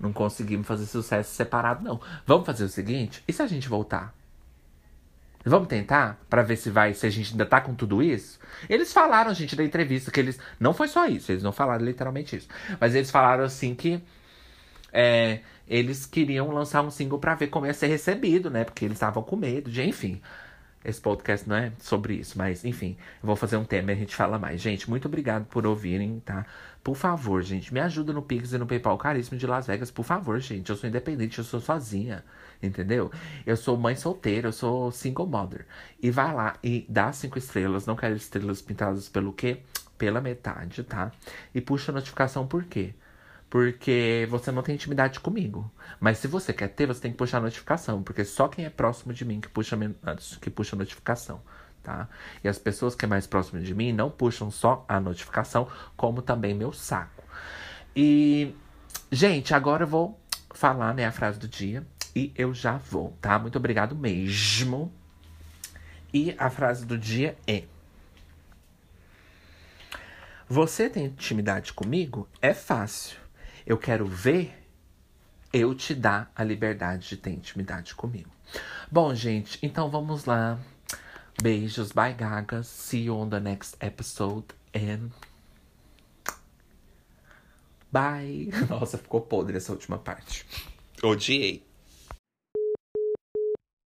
Não conseguimos fazer sucesso separado, não. Vamos fazer o seguinte: e se a gente voltar? Vamos tentar para ver se vai, se a gente ainda tá com tudo isso? Eles falaram, gente, na entrevista que eles. Não foi só isso, eles não falaram literalmente isso. Mas eles falaram assim que. É, eles queriam lançar um single para ver como ia ser recebido, né? Porque eles estavam com medo de, enfim. Esse podcast não é sobre isso, mas enfim, eu vou fazer um tema e a gente fala mais. Gente, muito obrigado por ouvirem, tá? Por favor, gente, me ajuda no Pix e no PayPal caríssimo de Las Vegas, por favor, gente. Eu sou independente, eu sou sozinha, entendeu? Eu sou mãe solteira, eu sou single mother. E vai lá e dá cinco estrelas, não quero estrelas pintadas pelo quê? Pela metade, tá? E puxa a notificação por quê? Porque você não tem intimidade comigo. Mas se você quer ter, você tem que puxar a notificação. Porque só quem é próximo de mim que puxa, que puxa a notificação. Tá? E as pessoas que é mais próximo de mim não puxam só a notificação, como também meu saco. E, gente, agora eu vou falar né, a frase do dia. E eu já vou, tá? Muito obrigado mesmo. E a frase do dia é. Você tem intimidade comigo? É fácil. Eu quero ver eu te dar a liberdade de ter intimidade comigo. Bom, gente, então vamos lá. Beijos, bye gaga. See you on the next episode and bye. Nossa, ficou podre essa última parte. Odiei.